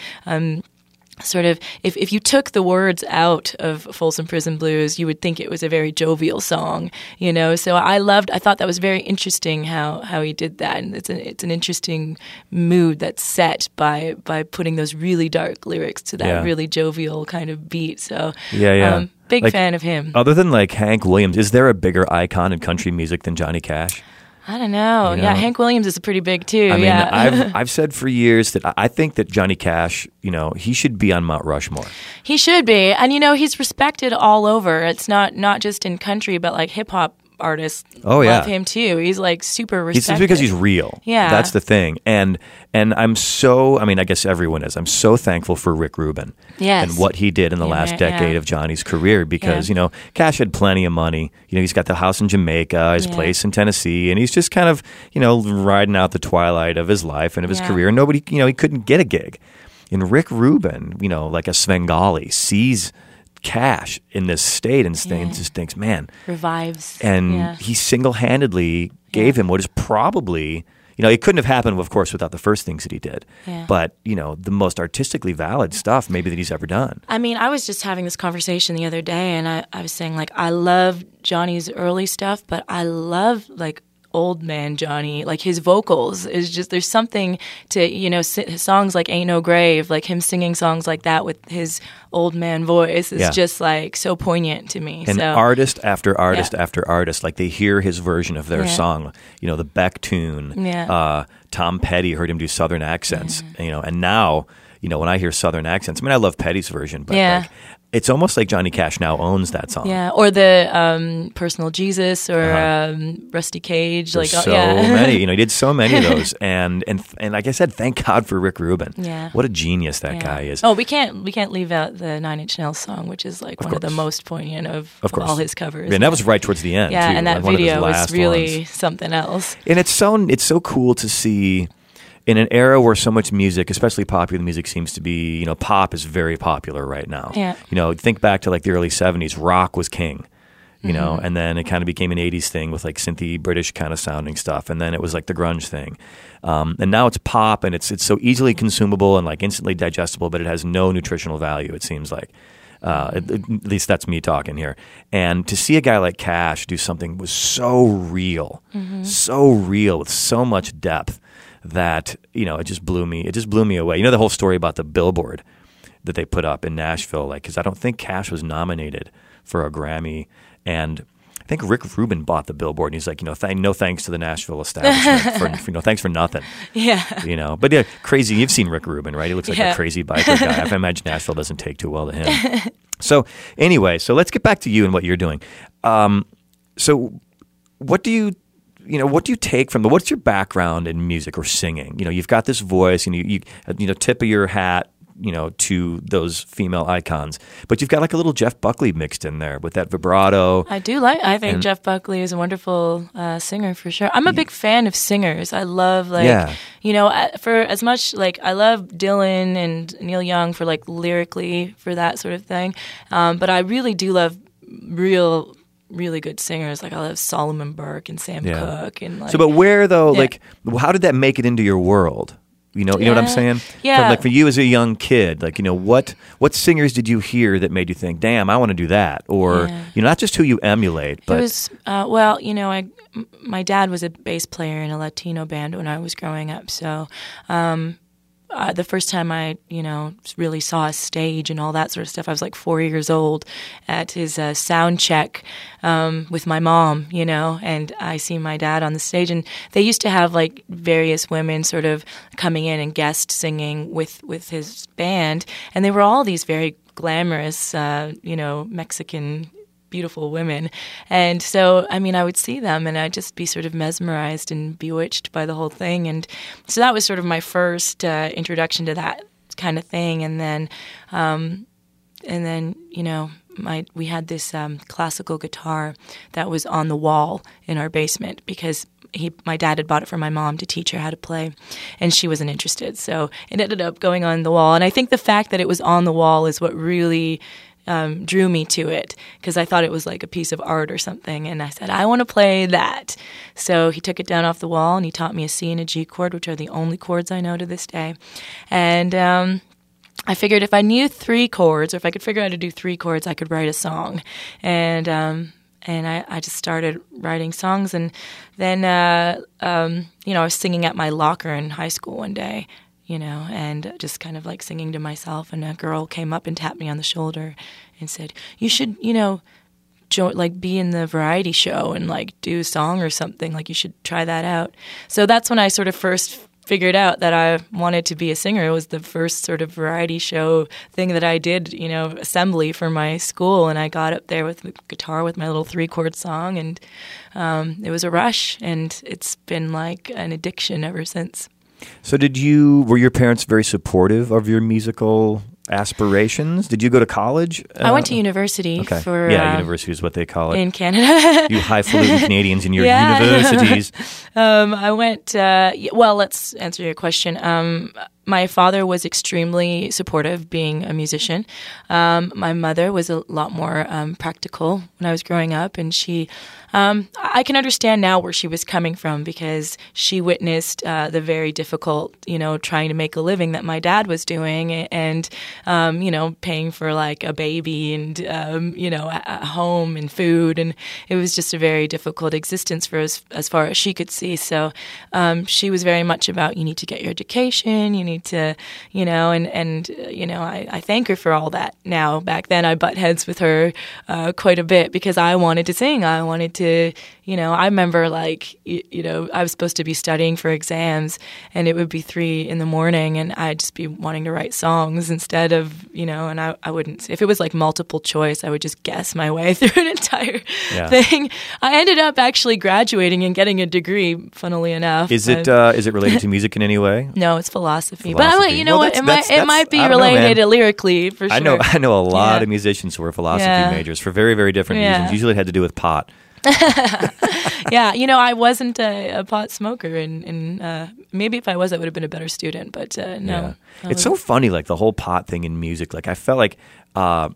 Sort of, if, if you took the words out of Folsom Prison Blues, you would think it was a very jovial song, you know. So I loved, I thought that was very interesting how, how he did that, and it's an it's an interesting mood that's set by by putting those really dark lyrics to that Yeah. really jovial kind of beat. So Yeah, yeah. um, big Like- fan of him. Other than like Hank Williams, is there a bigger icon in country music than Johnny Cash? I don't know. You Yeah. Hank Williams is pretty big too. I mean, yeah. I've I've said for years that I- I think that Johnny Cash, you know, he should be on Mount Rushmore. he should be, and you know, he's respected all over. It's not not just in country, but like hip hop artists. Oh, yeah. love him too. He's like super He's respected. it's because he's real. Yeah. that's the thing. And and I'm so. I mean, I guess everyone is. I'm so thankful for Rick Rubin. Yes. and what he did in the Yeah, last yeah. decade of Johnny's career because Yeah. you know Cash had plenty of money. You know, he's got the house in Jamaica, his Yeah. place in Tennessee, and he's just kind of you know riding out the twilight of his life and of his Yeah. career. Nobody, you know, he couldn't get a gig. And Rick Rubin, you know, like a Svengali, sees Cash in this state and Yeah. just thinks, man, revives. and yeah. he single-handedly gave Yeah. him what is probably you know it couldn't have happened of course without the first things that he did but you know the most artistically valid stuff maybe that he's ever done I mean, I was just having this conversation the other day, and I, I was saying like I love Johnny's early stuff, but I love like old man Johnny, like his vocals is just there's something to you know songs like Ain't No Grave, like him singing songs like that with his old man voice is Yeah. just like so poignant to me. and so artist after artist Yeah. after artist like they hear his version of their Yeah. song you know the beck tune Yeah. uh, tom petty heard him do southern accents you know and now you know when i hear southern accents i mean i love petty's version but Yeah. like it's almost like johnny cash now owns that song yeah, or the um, personal Jesus or Uh-huh. um, Rusty Cage, There's like so oh, yeah. many, you know, he did so many of those, and and and like I said, thank God for Rick Rubin. Yeah. what a genius that Yeah. guy is. Oh, we can't we can't leave out the Nine Inch Nails song, which is like one of the most poignant of, Of course, all his covers. Yeah, and that was right towards the end. yeah, too, and that like of video was really ones. something else. and it's so it's so cool to see in an era where so much music, especially popular music, seems to be you know pop is very popular right now. Yeah. you know, think back to like the early '70s, rock was king. You know, Mm-hmm. and then it kind of became an '80s thing with like synthy British kind of sounding stuff, and then it was like the grunge thing, um, and now it's pop, and it's it's so easily consumable and like instantly digestible, but it has no nutritional value. It seems like, uh, at, at least that's me talking here. And to see a guy like Cash do something was so real, so real with so much depth that you know it just blew me. It just blew me away. You know the whole story about the billboard that they put up in Nashville, like because I don't think Cash was nominated for a Grammy, and I think Rick Rubin bought the billboard, and he's like, you know, th- no thanks to the Nashville establishment for, for you know, thanks for nothing, Yeah. you know. But yeah, crazy. You've seen Rick Rubin, right? He looks like a crazy biker guy. I imagine Nashville doesn't take too well to him. so anyway, so let's get back to you and what you're doing. Um, so what do you you know what do you take from the what's your background in music or singing you know you've got this voice and you, you you know tip of your hat you know, to those female icons. But you've got like a little Jeff Buckley mixed in there with that vibrato. I do like. I think And- Jeff Buckley is a wonderful uh, singer for sure. I'm a big fan of singers. I love like Yeah. you know for as much like I love Dylan and Neil Young for like lyrically for that sort of thing, um, but I really do love real. Really good singers like I love Solomon Burke and Sam Yeah. Cooke and like So, but where though? Yeah. Like, how did that make it into your world? You know, you know what I'm saying? Yeah. From, like for you as a young kid, like you know, what what singers did you hear that made you think, "Damn, I want to do that"? Or Yeah. you know, not just who you emulate, but it was uh, well, you know, I m- my dad was a bass player in a Latino band when I was growing up, so um, uh, the first time I, you know, really saw a stage and all that sort of stuff, I was like four years old at his uh, sound check um, with my mom, you know, and I see my dad on the stage, and they used to have like various women sort of coming in and guest singing with with his band, and they were all these very glamorous, uh, you know, Mexican beautiful women. And so, I mean, I would see them and I'd just be sort of mesmerized and bewitched by the whole thing. And so that was sort of my first uh, introduction to that kind of thing. And then, um, and then, you know, my we had this um, classical guitar that was on the wall in our basement because he my dad had bought it for my mom to teach her how to play and she wasn't interested so it ended up going on the wall and i think the fact that it was on the wall is what really um, drew me to it because I thought it was like a piece of art or something. And I said, I want to play that. So he took it down off the wall and he taught me a C and a G chord, which are the only chords I know to this day. And um, I figured if I knew three chords, or if I could figure out how to do three chords, I could write a song. And um, and I, I just started writing songs. And then, uh, um, you know, I was singing at my locker in high school one day, you know, and just kind of like singing to myself. And a girl came up and tapped me on the shoulder and said, You should, you know, like be in the variety show and like do a song or something. Like you should try that out. So that's when I sort of first figured out that I wanted to be a singer. It was the first sort of variety show thing that I did, you know, assembly for my school. And I got up there with the guitar with my little three chord song, and um, it was a rush. And it's been like an addiction ever since. So did you were your parents very supportive of your musical aspirations? Did you go to college? I went to Uh, university Okay. for yeah, um, university is what they call it. in Canada. you highfalutin Canadians in your Yeah. universities. Um, I went. Uh, well, let's answer your question. Um, my father was extremely supportive, being a musician. Um, my mother was a lot more um, practical when I was growing up, and she. Um, I can understand now where she was coming from because she witnessed uh, the very difficult, you know, trying to make a living that my dad was doing, and um, you know, paying for like a baby and um, you know, a, home and food, and it was just a very difficult existence for as as far as she could see. So um, she was very much about you need to get your education, you need to, you know, and and you know, I, I thank her for all that. Now back then, I butt heads with her uh, quite a bit because I wanted to sing. I wanted to, you know, I remember like you, you know, I was supposed to be studying for exams, and it would be three in the morning, and I'd just be wanting to write songs instead of, you know, and I I wouldn't if it was like multiple choice, I would just guess my way through an entire Yeah. thing. I ended up actually graduating and getting a degree, funnily enough. Is it uh, is it related to music in any way? no, it's philosophy. But I Philosophy. might, you know Well, what? It might, it might be don't know, related lyrically for sure. I know I know a lot Yeah. of musicians who are philosophy Yeah. majors for very very different Yeah. reasons. Usually it had to do with pot. yeah, you know, I wasn't a, a pot smoker, and, and uh, maybe if I was, I would have been a better student. But uh, no. It's so funny, like the whole pot thing in music. Like I felt like uh,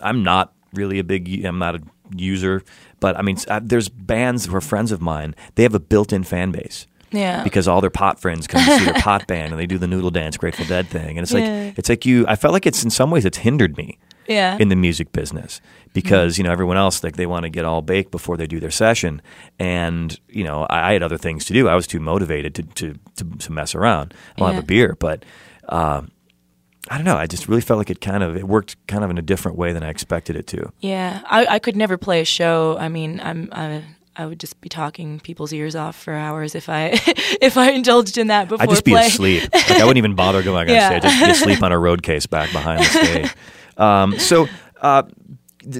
I'm not really a big, I'm not a user, but I mean, uh, there's bands who are friends of mine. They have a built-in fan base yeah. because all their pot friends come to see their pot band and they do the Noodle Dance, Grateful Dead thing, and it's like Yeah. it's like you. I felt like it's in some ways it's hindered me yeah, in the music business because you know everyone else like they want to get all baked before they do their session and you know I, I had other things to do i was too motivated to to, to, to mess around i'll have a beer but um, i don't know i just really felt like it kind of it worked kind of in a different way than i expected it to yeah. I, I could never play a show. I mean, I'm. I, I would just be talking people's ears off for hours if I if I indulged in that before i'd just be play. asleep like i wouldn't even bother going on Yeah. stage i'd just be asleep on a road case back behind the stage um, so uh,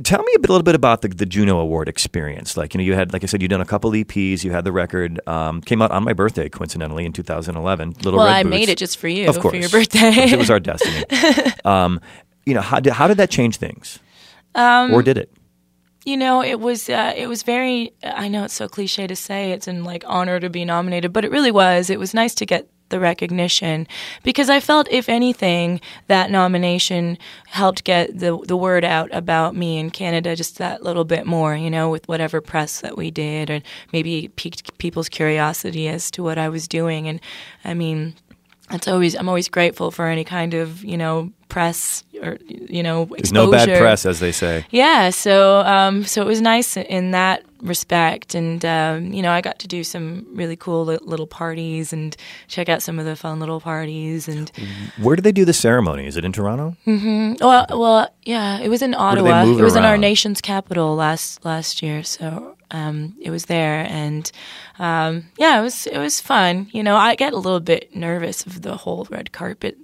tell me a, bit, a little bit about the, the Juno Award experience. Like, you know, you had, like I said, you done a couple EPs. You had the record um, came out on my birthday, coincidentally, in 2011. Little well, Red I Boots. made it just for you, of course, for your birthday. it was our destiny. Um, you know, how did, how did that change things, um, or did it? You know, it was uh, it was very. I know it's so cliche to say it's an like honor to be nominated, but it really was. It was nice to get the recognition because I felt, if anything, that nomination helped get the the word out about me in Canada just that little bit more. You know, with whatever press that we did, and maybe piqued people's curiosity as to what I was doing. And I mean, it's always I'm always grateful for any kind of you know press or you know exposure. There's no bad press, as they say. Yeah, so um, so it was nice in that respect, and um, you know I got to do some really cool li- little parties and check out some of the fun little parties. And where did they do the ceremony? Is it in Toronto? Mm-hmm. Well, well, yeah, it was in Ottawa. It was around? in our nation's capital last last year, so um, it was there, and um, yeah, it was it was fun. You know, I get a little bit nervous of the whole red carpet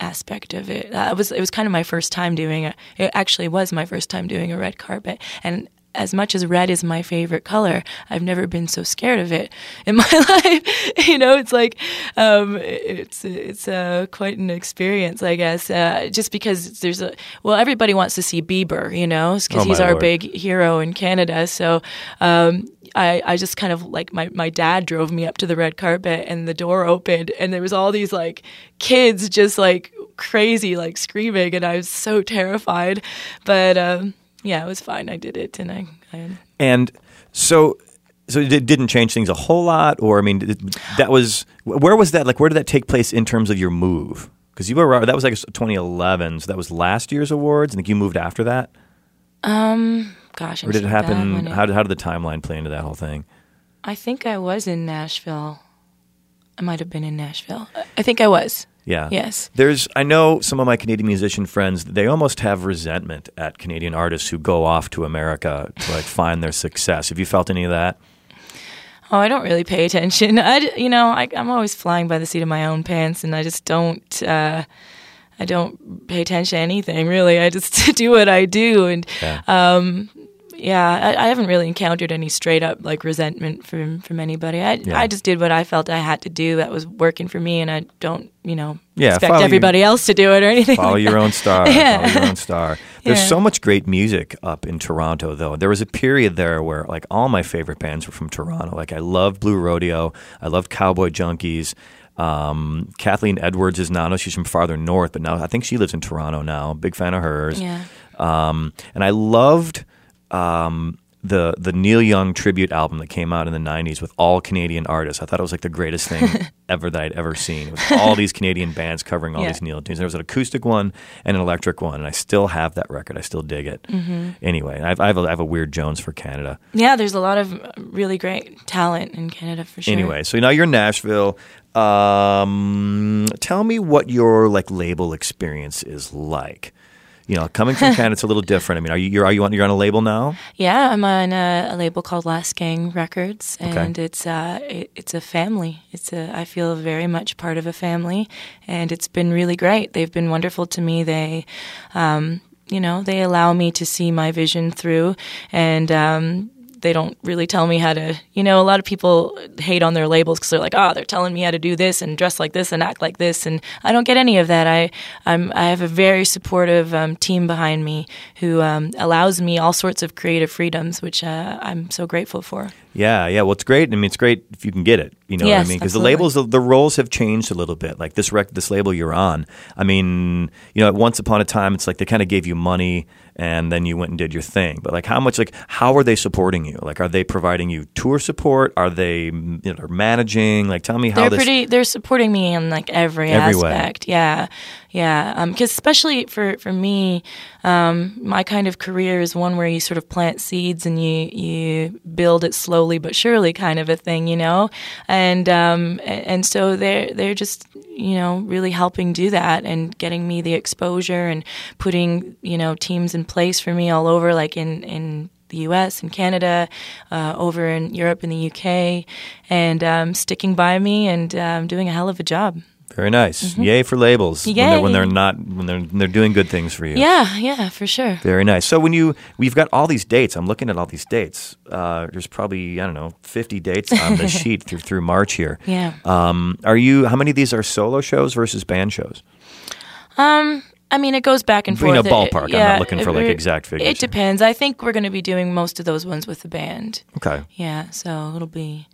aspect of it. Uh, it was it was kind of my first time doing it. It actually was my first time doing a red carpet, and as much as red is my favorite color, I've never been so scared of it in my life. you know, it's like um, it's it's uh, quite an experience, I guess. Uh, just because there's a well, everybody wants to see Bieber, you know, because oh he's our Lord. big hero in Canada. So um, I, I just kind of like my, my dad drove me up to the red carpet and the door opened and there was all these like kids just like crazy like screaming and I was so terrified but um, yeah it was fine I did it and I, I and so so it didn't change things a whole lot or I mean that was where was that like where did that take place in terms of your move because you were that was like 2011 so that was last year's awards and think you moved after that um gosh, I'm or did it happen? How did how did the timeline play into that whole thing? I think I was in Nashville. I might have been in Nashville. I think I was. Yeah. Yes. There's I know some of my Canadian musician friends, they almost have resentment at Canadian artists who go off to America to like find their success. Have you felt any of that? Oh, I don't really pay attention. I, you know, I, am always flying by the seat of my own pants, and I just don't. Uh, I don't pay attention to anything really. I just do what I do, and yeah, um, yeah I, I, haven't really encountered any straight up like resentment from from anybody. I yeah. I just did what I felt I had to do that was working for me, and I don't you know yeah, expect everybody your, else to do it or anything. Follow like your own star. yeah. Follow your own star. There's yeah. so much great music up in Toronto, though. There was a period there where like all my favorite bands were from Toronto. Like I loved Blue Rodeo. I loved Cowboy Junkies. Um, Kathleen Edwards is now, I know she's from farther north, but now I think she lives in Toronto now. Big fan of hers. Yeah. Um, and I loved um, the the Neil Young tribute album that came out in the '90s with all Canadian artists. I thought it was like the greatest thing ever that I'd ever seen. It was all these Canadian bands covering all yeah. these Neil tunes. There was an acoustic one and an electric one, and I still have that record. I still dig it. Mm-hmm. Anyway, I've, I have, a, I have a weird Jones for Canada. Yeah, there's a lot of really great talent in Canada for sure. Anyway, so now you're in Nashville. Um, tell me what your like label experience is like you know, coming from Canada, it's a little different. I mean, are you you're, are you on you're on a label now? Yeah, I'm on a, a label called Last Gang Records, and okay. it's uh it, it's a family. It's a I feel very much part of a family, and it's been really great. They've been wonderful to me. They, um, you know, they allow me to see my vision through, and um, they don't really tell me how to you know a lot of people hate on their labels because they're like oh they're telling me how to do this and dress like this and act like this and i don't get any of that i I'm, i have a very supportive um, team behind me who um, allows me all sorts of creative freedoms which uh, i'm so grateful for yeah, yeah. Well, it's great. I mean, it's great if you can get it. You know yes, what I mean? Because the labels, the, the, roles have changed a little bit. Like this rec- this label you're on. I mean, you know, once upon a time, it's like they kind of gave you money and then you went and did your thing. But like, how much? Like, how are they supporting you? Like, are they providing you tour support? Are they you know, managing? Like, tell me how they're this... pretty. They're supporting me in like every, every aspect. Way. Yeah, yeah. Because um, especially for for me, um, my kind of career is one where you sort of plant seeds and you you build it slowly but surely, kind of a thing, you know. And um, and so they're they're just you know really helping do that and getting me the exposure and putting you know teams in place for me all over, like in in the U.S. and Canada, uh, over in Europe and the U.K., and um, sticking by me and um, doing a hell of a job. Very nice. Yay for labels when they're, when Mm-hmm. They're not when they're when they're doing good things for you. Yeah, yeah, for sure. Very nice. So when you we've got all these dates. I'm looking at all these dates. Uh, there's probably I don't know 50 dates on the sheet through through March here. Yeah. Um, are you? How many of these are solo shows versus band shows? Um, I mean, it goes back and You know, forth. It- ballpark. I'm not looking for, like, exact figures It depends. I think we're going to be doing most of those ones with the band. Okay. Yeah, so it'll be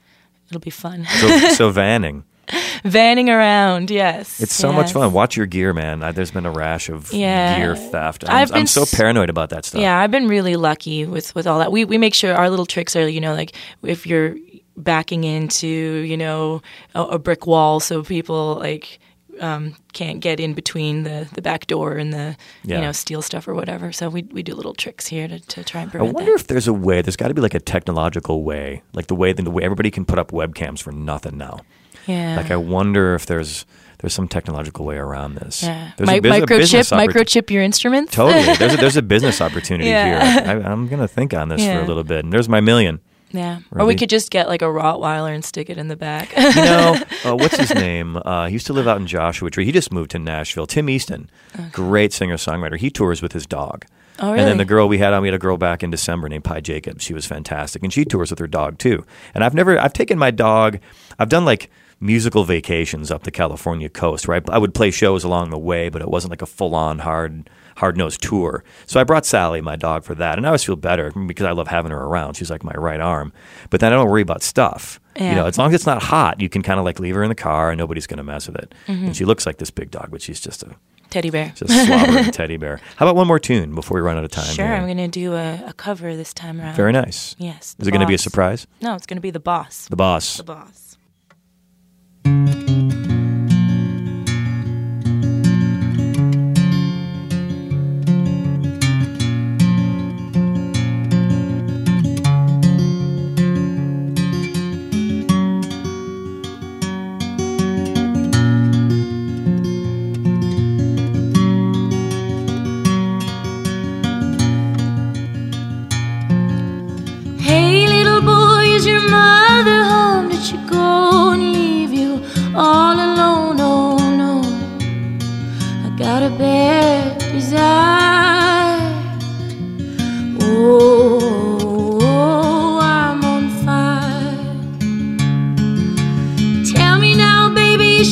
it'll be fun. So, so vanning. Vanning around, yes. It's so much fun. Watch your gear, man. I, there's been a rash of Yeah. gear theft. I'm, I've I'm so paranoid about that stuff. Yeah, I've been really lucky with with all that. We we make sure our little tricks are, you know, like if you're backing into, you know, a, a brick wall, so people like um, can't get in between the, the back door and the Yeah. you know steal stuff or whatever. So we we do little tricks here to, to try and prevent. I wonder that. if there's a way. There's got to be like a technological way, like the way the way everybody can put up webcams for nothing now. Yeah. Like I wonder if there's there's some technological way around this. yeah. There's Mi- a, there's microchip opportu- microchip your instruments. Totally. There's a, there's a business opportunity Yeah. here. I, I'm going to think on this for a little bit. And there's my million. Yeah. Or we could just get like a Rottweiler and stick it in the back. You know, uh, what's his name? Uh, he used to live out in Joshua Tree. He just moved to Nashville. Tim Easton, great singer songwriter. He tours with his dog. Oh, really? And then the girl we had on, we had a girl back in December named Pi Jacobs. She was fantastic, and she tours with her dog too. And I've never, I've taken my dog. I've done like musical vacations up the California coast, right? I would play shows along the way, but it wasn't like a full on hard hard nosed tour. So I brought Sally, my dog, for that, and I always feel better because I love having her around. She's like my right arm. But then I don't worry about stuff. You know, as long as it's not hot, you can kind of like leave her in the car, and nobody's going to mess with it. Mm-hmm. And she looks like this big dog, but she's just a Teddy bear. just a slobbering teddy bear. How about one more tune before we run out of time? Sure, here? I'm going to do a, a cover this time around. Very nice. Yes. Is The it going to be a surprise? No, it's going to be the boss. The boss. The boss. Hey,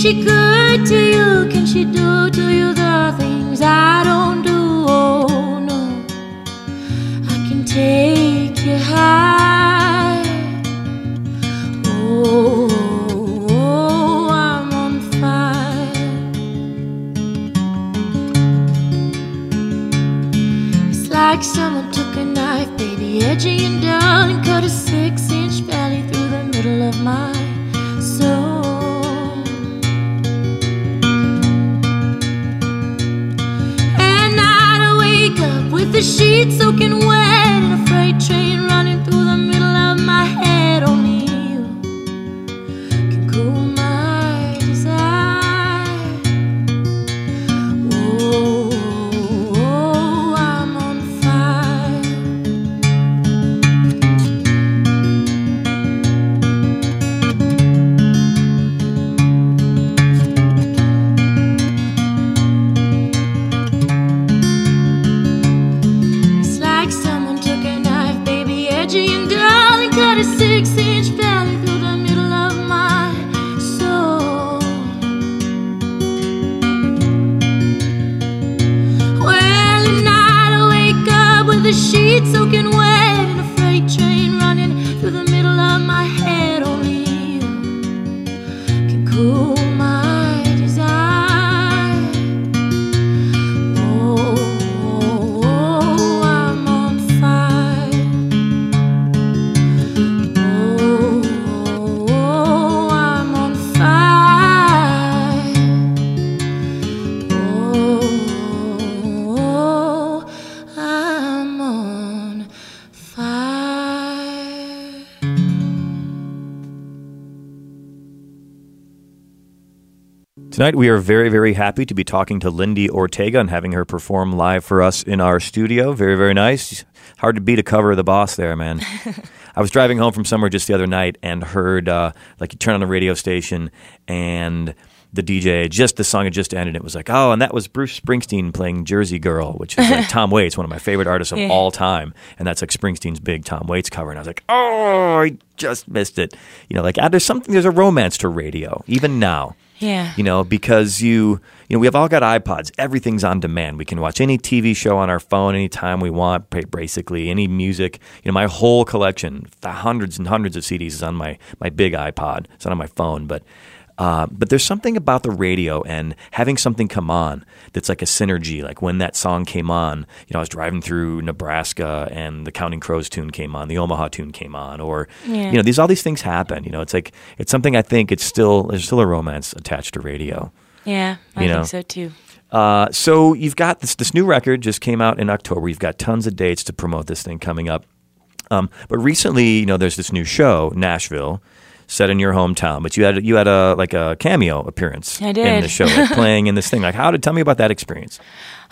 she good to you? Can she do to you the things I don't do? Oh no. I can take you high. Oh, I'm on fire. It's like someone took a knife, baby, edging down sheets soaking wet in a freight train Tonight, we are very, very happy to be talking to Lindi Ortega and having her perform live for us in our studio. Very, very nice. Hard to beat a cover of the boss there, man. I was driving home from somewhere just the other night and heard, uh, like, you turn on the radio station and the DJ just the song had just ended. and It was like, oh, and that was Bruce Springsteen playing Jersey Girl, which is like Tom Waits, one of my favorite artists of Yeah. all time, and that's like Springsteen's big Tom Waits cover. And I was like, oh, I just missed it. You know, like ah, there's something, there's a romance to radio even now. Yeah. You know, because you, you know, we have all got iPods. Everything's on demand. We can watch any TV show on our phone anytime we want. Basically, any music. You know, my whole collection, hundreds and hundreds of CDs, is on my my big iPod. It's not on my phone, but. Uh, but there's something about the radio and having something come on that's like a synergy. Like when that song came on, you know, I was driving through Nebraska and the Counting Crows tune came on, the Omaha tune came on, or Yeah. you know, these all these things happen. You know, it's like it's something I think it's still there's still a romance attached to radio. Yeah, I You think so too. Uh, so you've got this this new record just came out in October. You've got tons of dates to promote this thing coming up. Um, but recently, you know, there's this new show, Nashville, set in your hometown. But you had you had a like a cameo appearance I did. in the show, like playing in this thing. Like, how did tell me about that experience?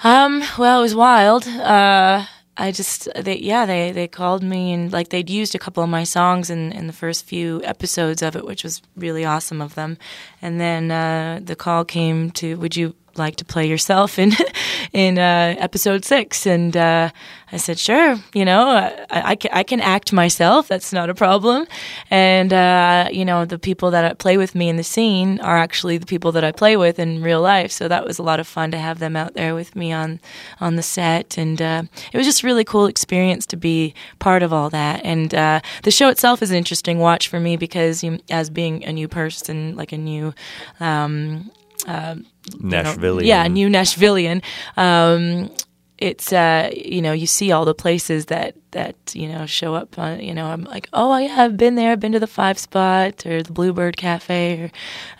Um, well, it was wild. Uh, I just, they, yeah, they, they called me and like they'd used a couple of my songs in, in the first few episodes of it, which was really awesome of them. And then, uh, the call came to, would you like to play yourself in, in, uh, episode six? And, uh, I said, sure, you know, I, I, can, I can act myself. That's not a problem. And, uh, you know, the people that play with me in the scene are actually the people that I play with in real life. So that was a lot of fun to have them out there with me on, on the set. And, uh, it was just a really cool experience to be part of all that. And, uh, the show itself is an interesting watch for me because you, as being a new person, like a new, um, you know, Nashville. yeah, new Nashvilleian. Um, it's uh, you know you see all the places that that you know show up. On, you know, I'm like, oh yeah, I've been there. I've been to the Five Spot or the Bluebird Cafe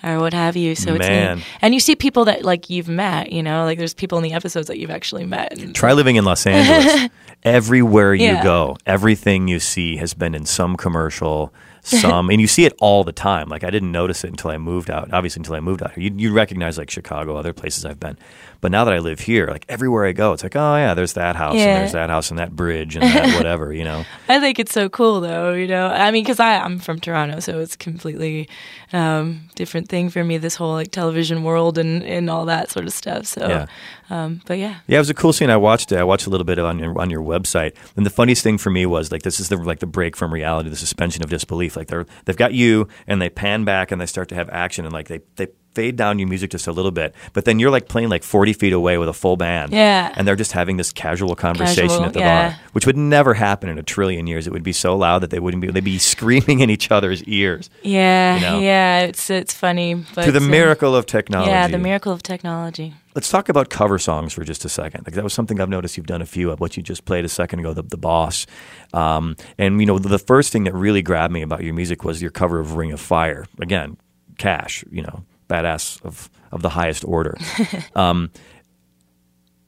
or or what have you. So it's Man. neat. and you see people that like you've met. You know, like there's people in the episodes that you've actually met. And Try living in Los Angeles. Everywhere you Yeah. go, everything you see has been in some commercial, some, and you see it all the time. Like I didn't notice it until I moved out. Obviously, until I moved out here, you, you recognize like Chicago, other places I've been. But now that I live here, like everywhere I go, it's like, oh yeah, there's that house, and there's that house, and that bridge, and that whatever, you know. I think it's so cool, though. You know, I mean, because I'm from Toronto, so it's completely um, different thing for me. This whole like television world and, and all that sort of stuff. So, Yeah. Um, but yeah, Yeah, it was a cool scene. I watched it. I watched a little bit on your on your website. And the funniest thing for me was like this is the like the break from reality, the suspension of disbelief. Like they're they've got you and they pan back and they start to have action and like they they fade down your music just a little bit, but then you're like playing like 40 feet away with a full band. Yeah. And they're just having this casual conversation Casual, at the yeah. bar, which would never happen in a trillion years. It would be so loud that they wouldn't be, they'd be screaming in each other's ears yeah, You know? yeah. It's it's funny, but to the uh, miracle of technology. Yeah, the miracle of technology. Let's talk about cover songs for just a second. Like that was something I've noticed you've done a few of. What you just played a second ago, the, the boss, um, and you know the, first thing that really grabbed me about your music was your cover of Ring of Fire. Again, Cash, you know, badass of of the highest order. um,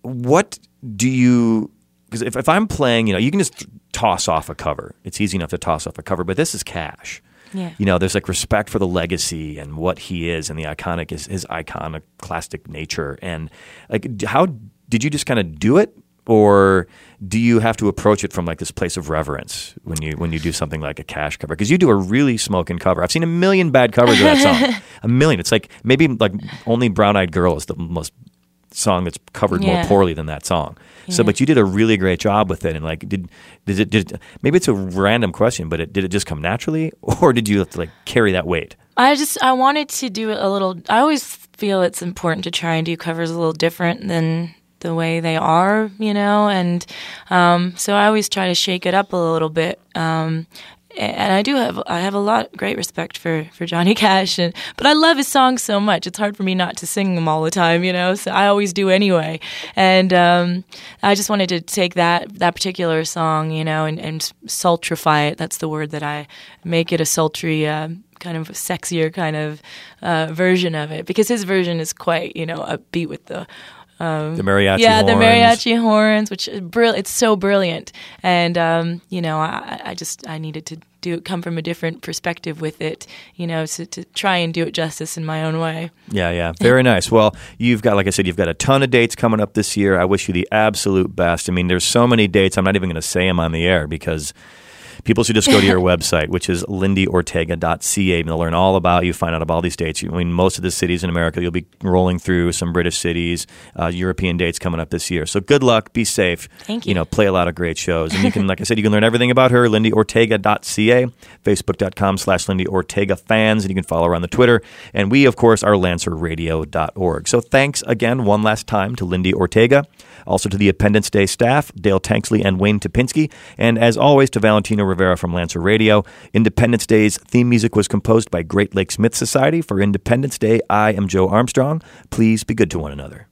what do you? Because if, if I'm playing, you know, you can just toss off a cover. It's easy enough to toss off a cover, but this is Cash Yeah. you know, there's like respect for the legacy and what he is and the iconic is his iconoclastic nature. And like, how did you just kind of do it, or do you have to approach it from like this place of reverence when you when you do something like a cash cover? Because you do a really smoking cover. I've seen a million bad covers of that song, a million. It's like maybe like only Brown Eyed Girl is the most song that's covered more poorly than that song. So, but you did a really great job with it. And like, did did it? Did maybe it's a random question, but it, did it just come naturally, or did you have to like carry that weight? I just I wanted to do it a little. I always feel it's important to try and do covers a little different than the way they are, you know. And um, so I always try to shake it up a little bit. Um, and I do have I have a lot great respect for for Johnny Cash, and but I love his songs so much. It's hard for me not to sing them all the time, you know. So I always do anyway. And um, I just wanted to take that that particular song, you know, and, and sultrify it. That's the word that I make it a sultry. Uh, kind of sexier kind of uh, version of it because his version is quite you know upbeat with the The mariachi, yeah, the mariachi horns, which is brill- it's so brilliant. And um, you know, I, I just I needed to do it, come from a different perspective with it, you know, to, to try and do it justice in my own way. Yeah, yeah, very nice. Well, you've got, like I said, you've got a ton of dates coming up this year. I wish you the absolute best. I mean, there's so many dates. I'm not even going to say them on the air because People should just go to your website, which is lindiortega.ca, and they'll learn all about you, find out about all these dates. I mean, most of the cities in America, you'll be rolling through some British cities, uh, European dates coming up this year. So good luck, be safe. Thank you. You know, play a lot of great shows. And you can, like I said, you can learn everything about her, lindiortega.ca, facebook.com slash Lindi Ortega fans, and you can follow her on the Twitter. And we, of course, are lancerradio.org. So thanks again one last time to Lindi Ortega, also to the Independence Day staff, Dale Tanksley and Wayne Topinski, and as always to Valentino Rivera from Lancer Radio. Independence Day's theme music was composed by Great Lakes Myth Society. For Independence Day, I am Joe Armstrong. Please be good to one another.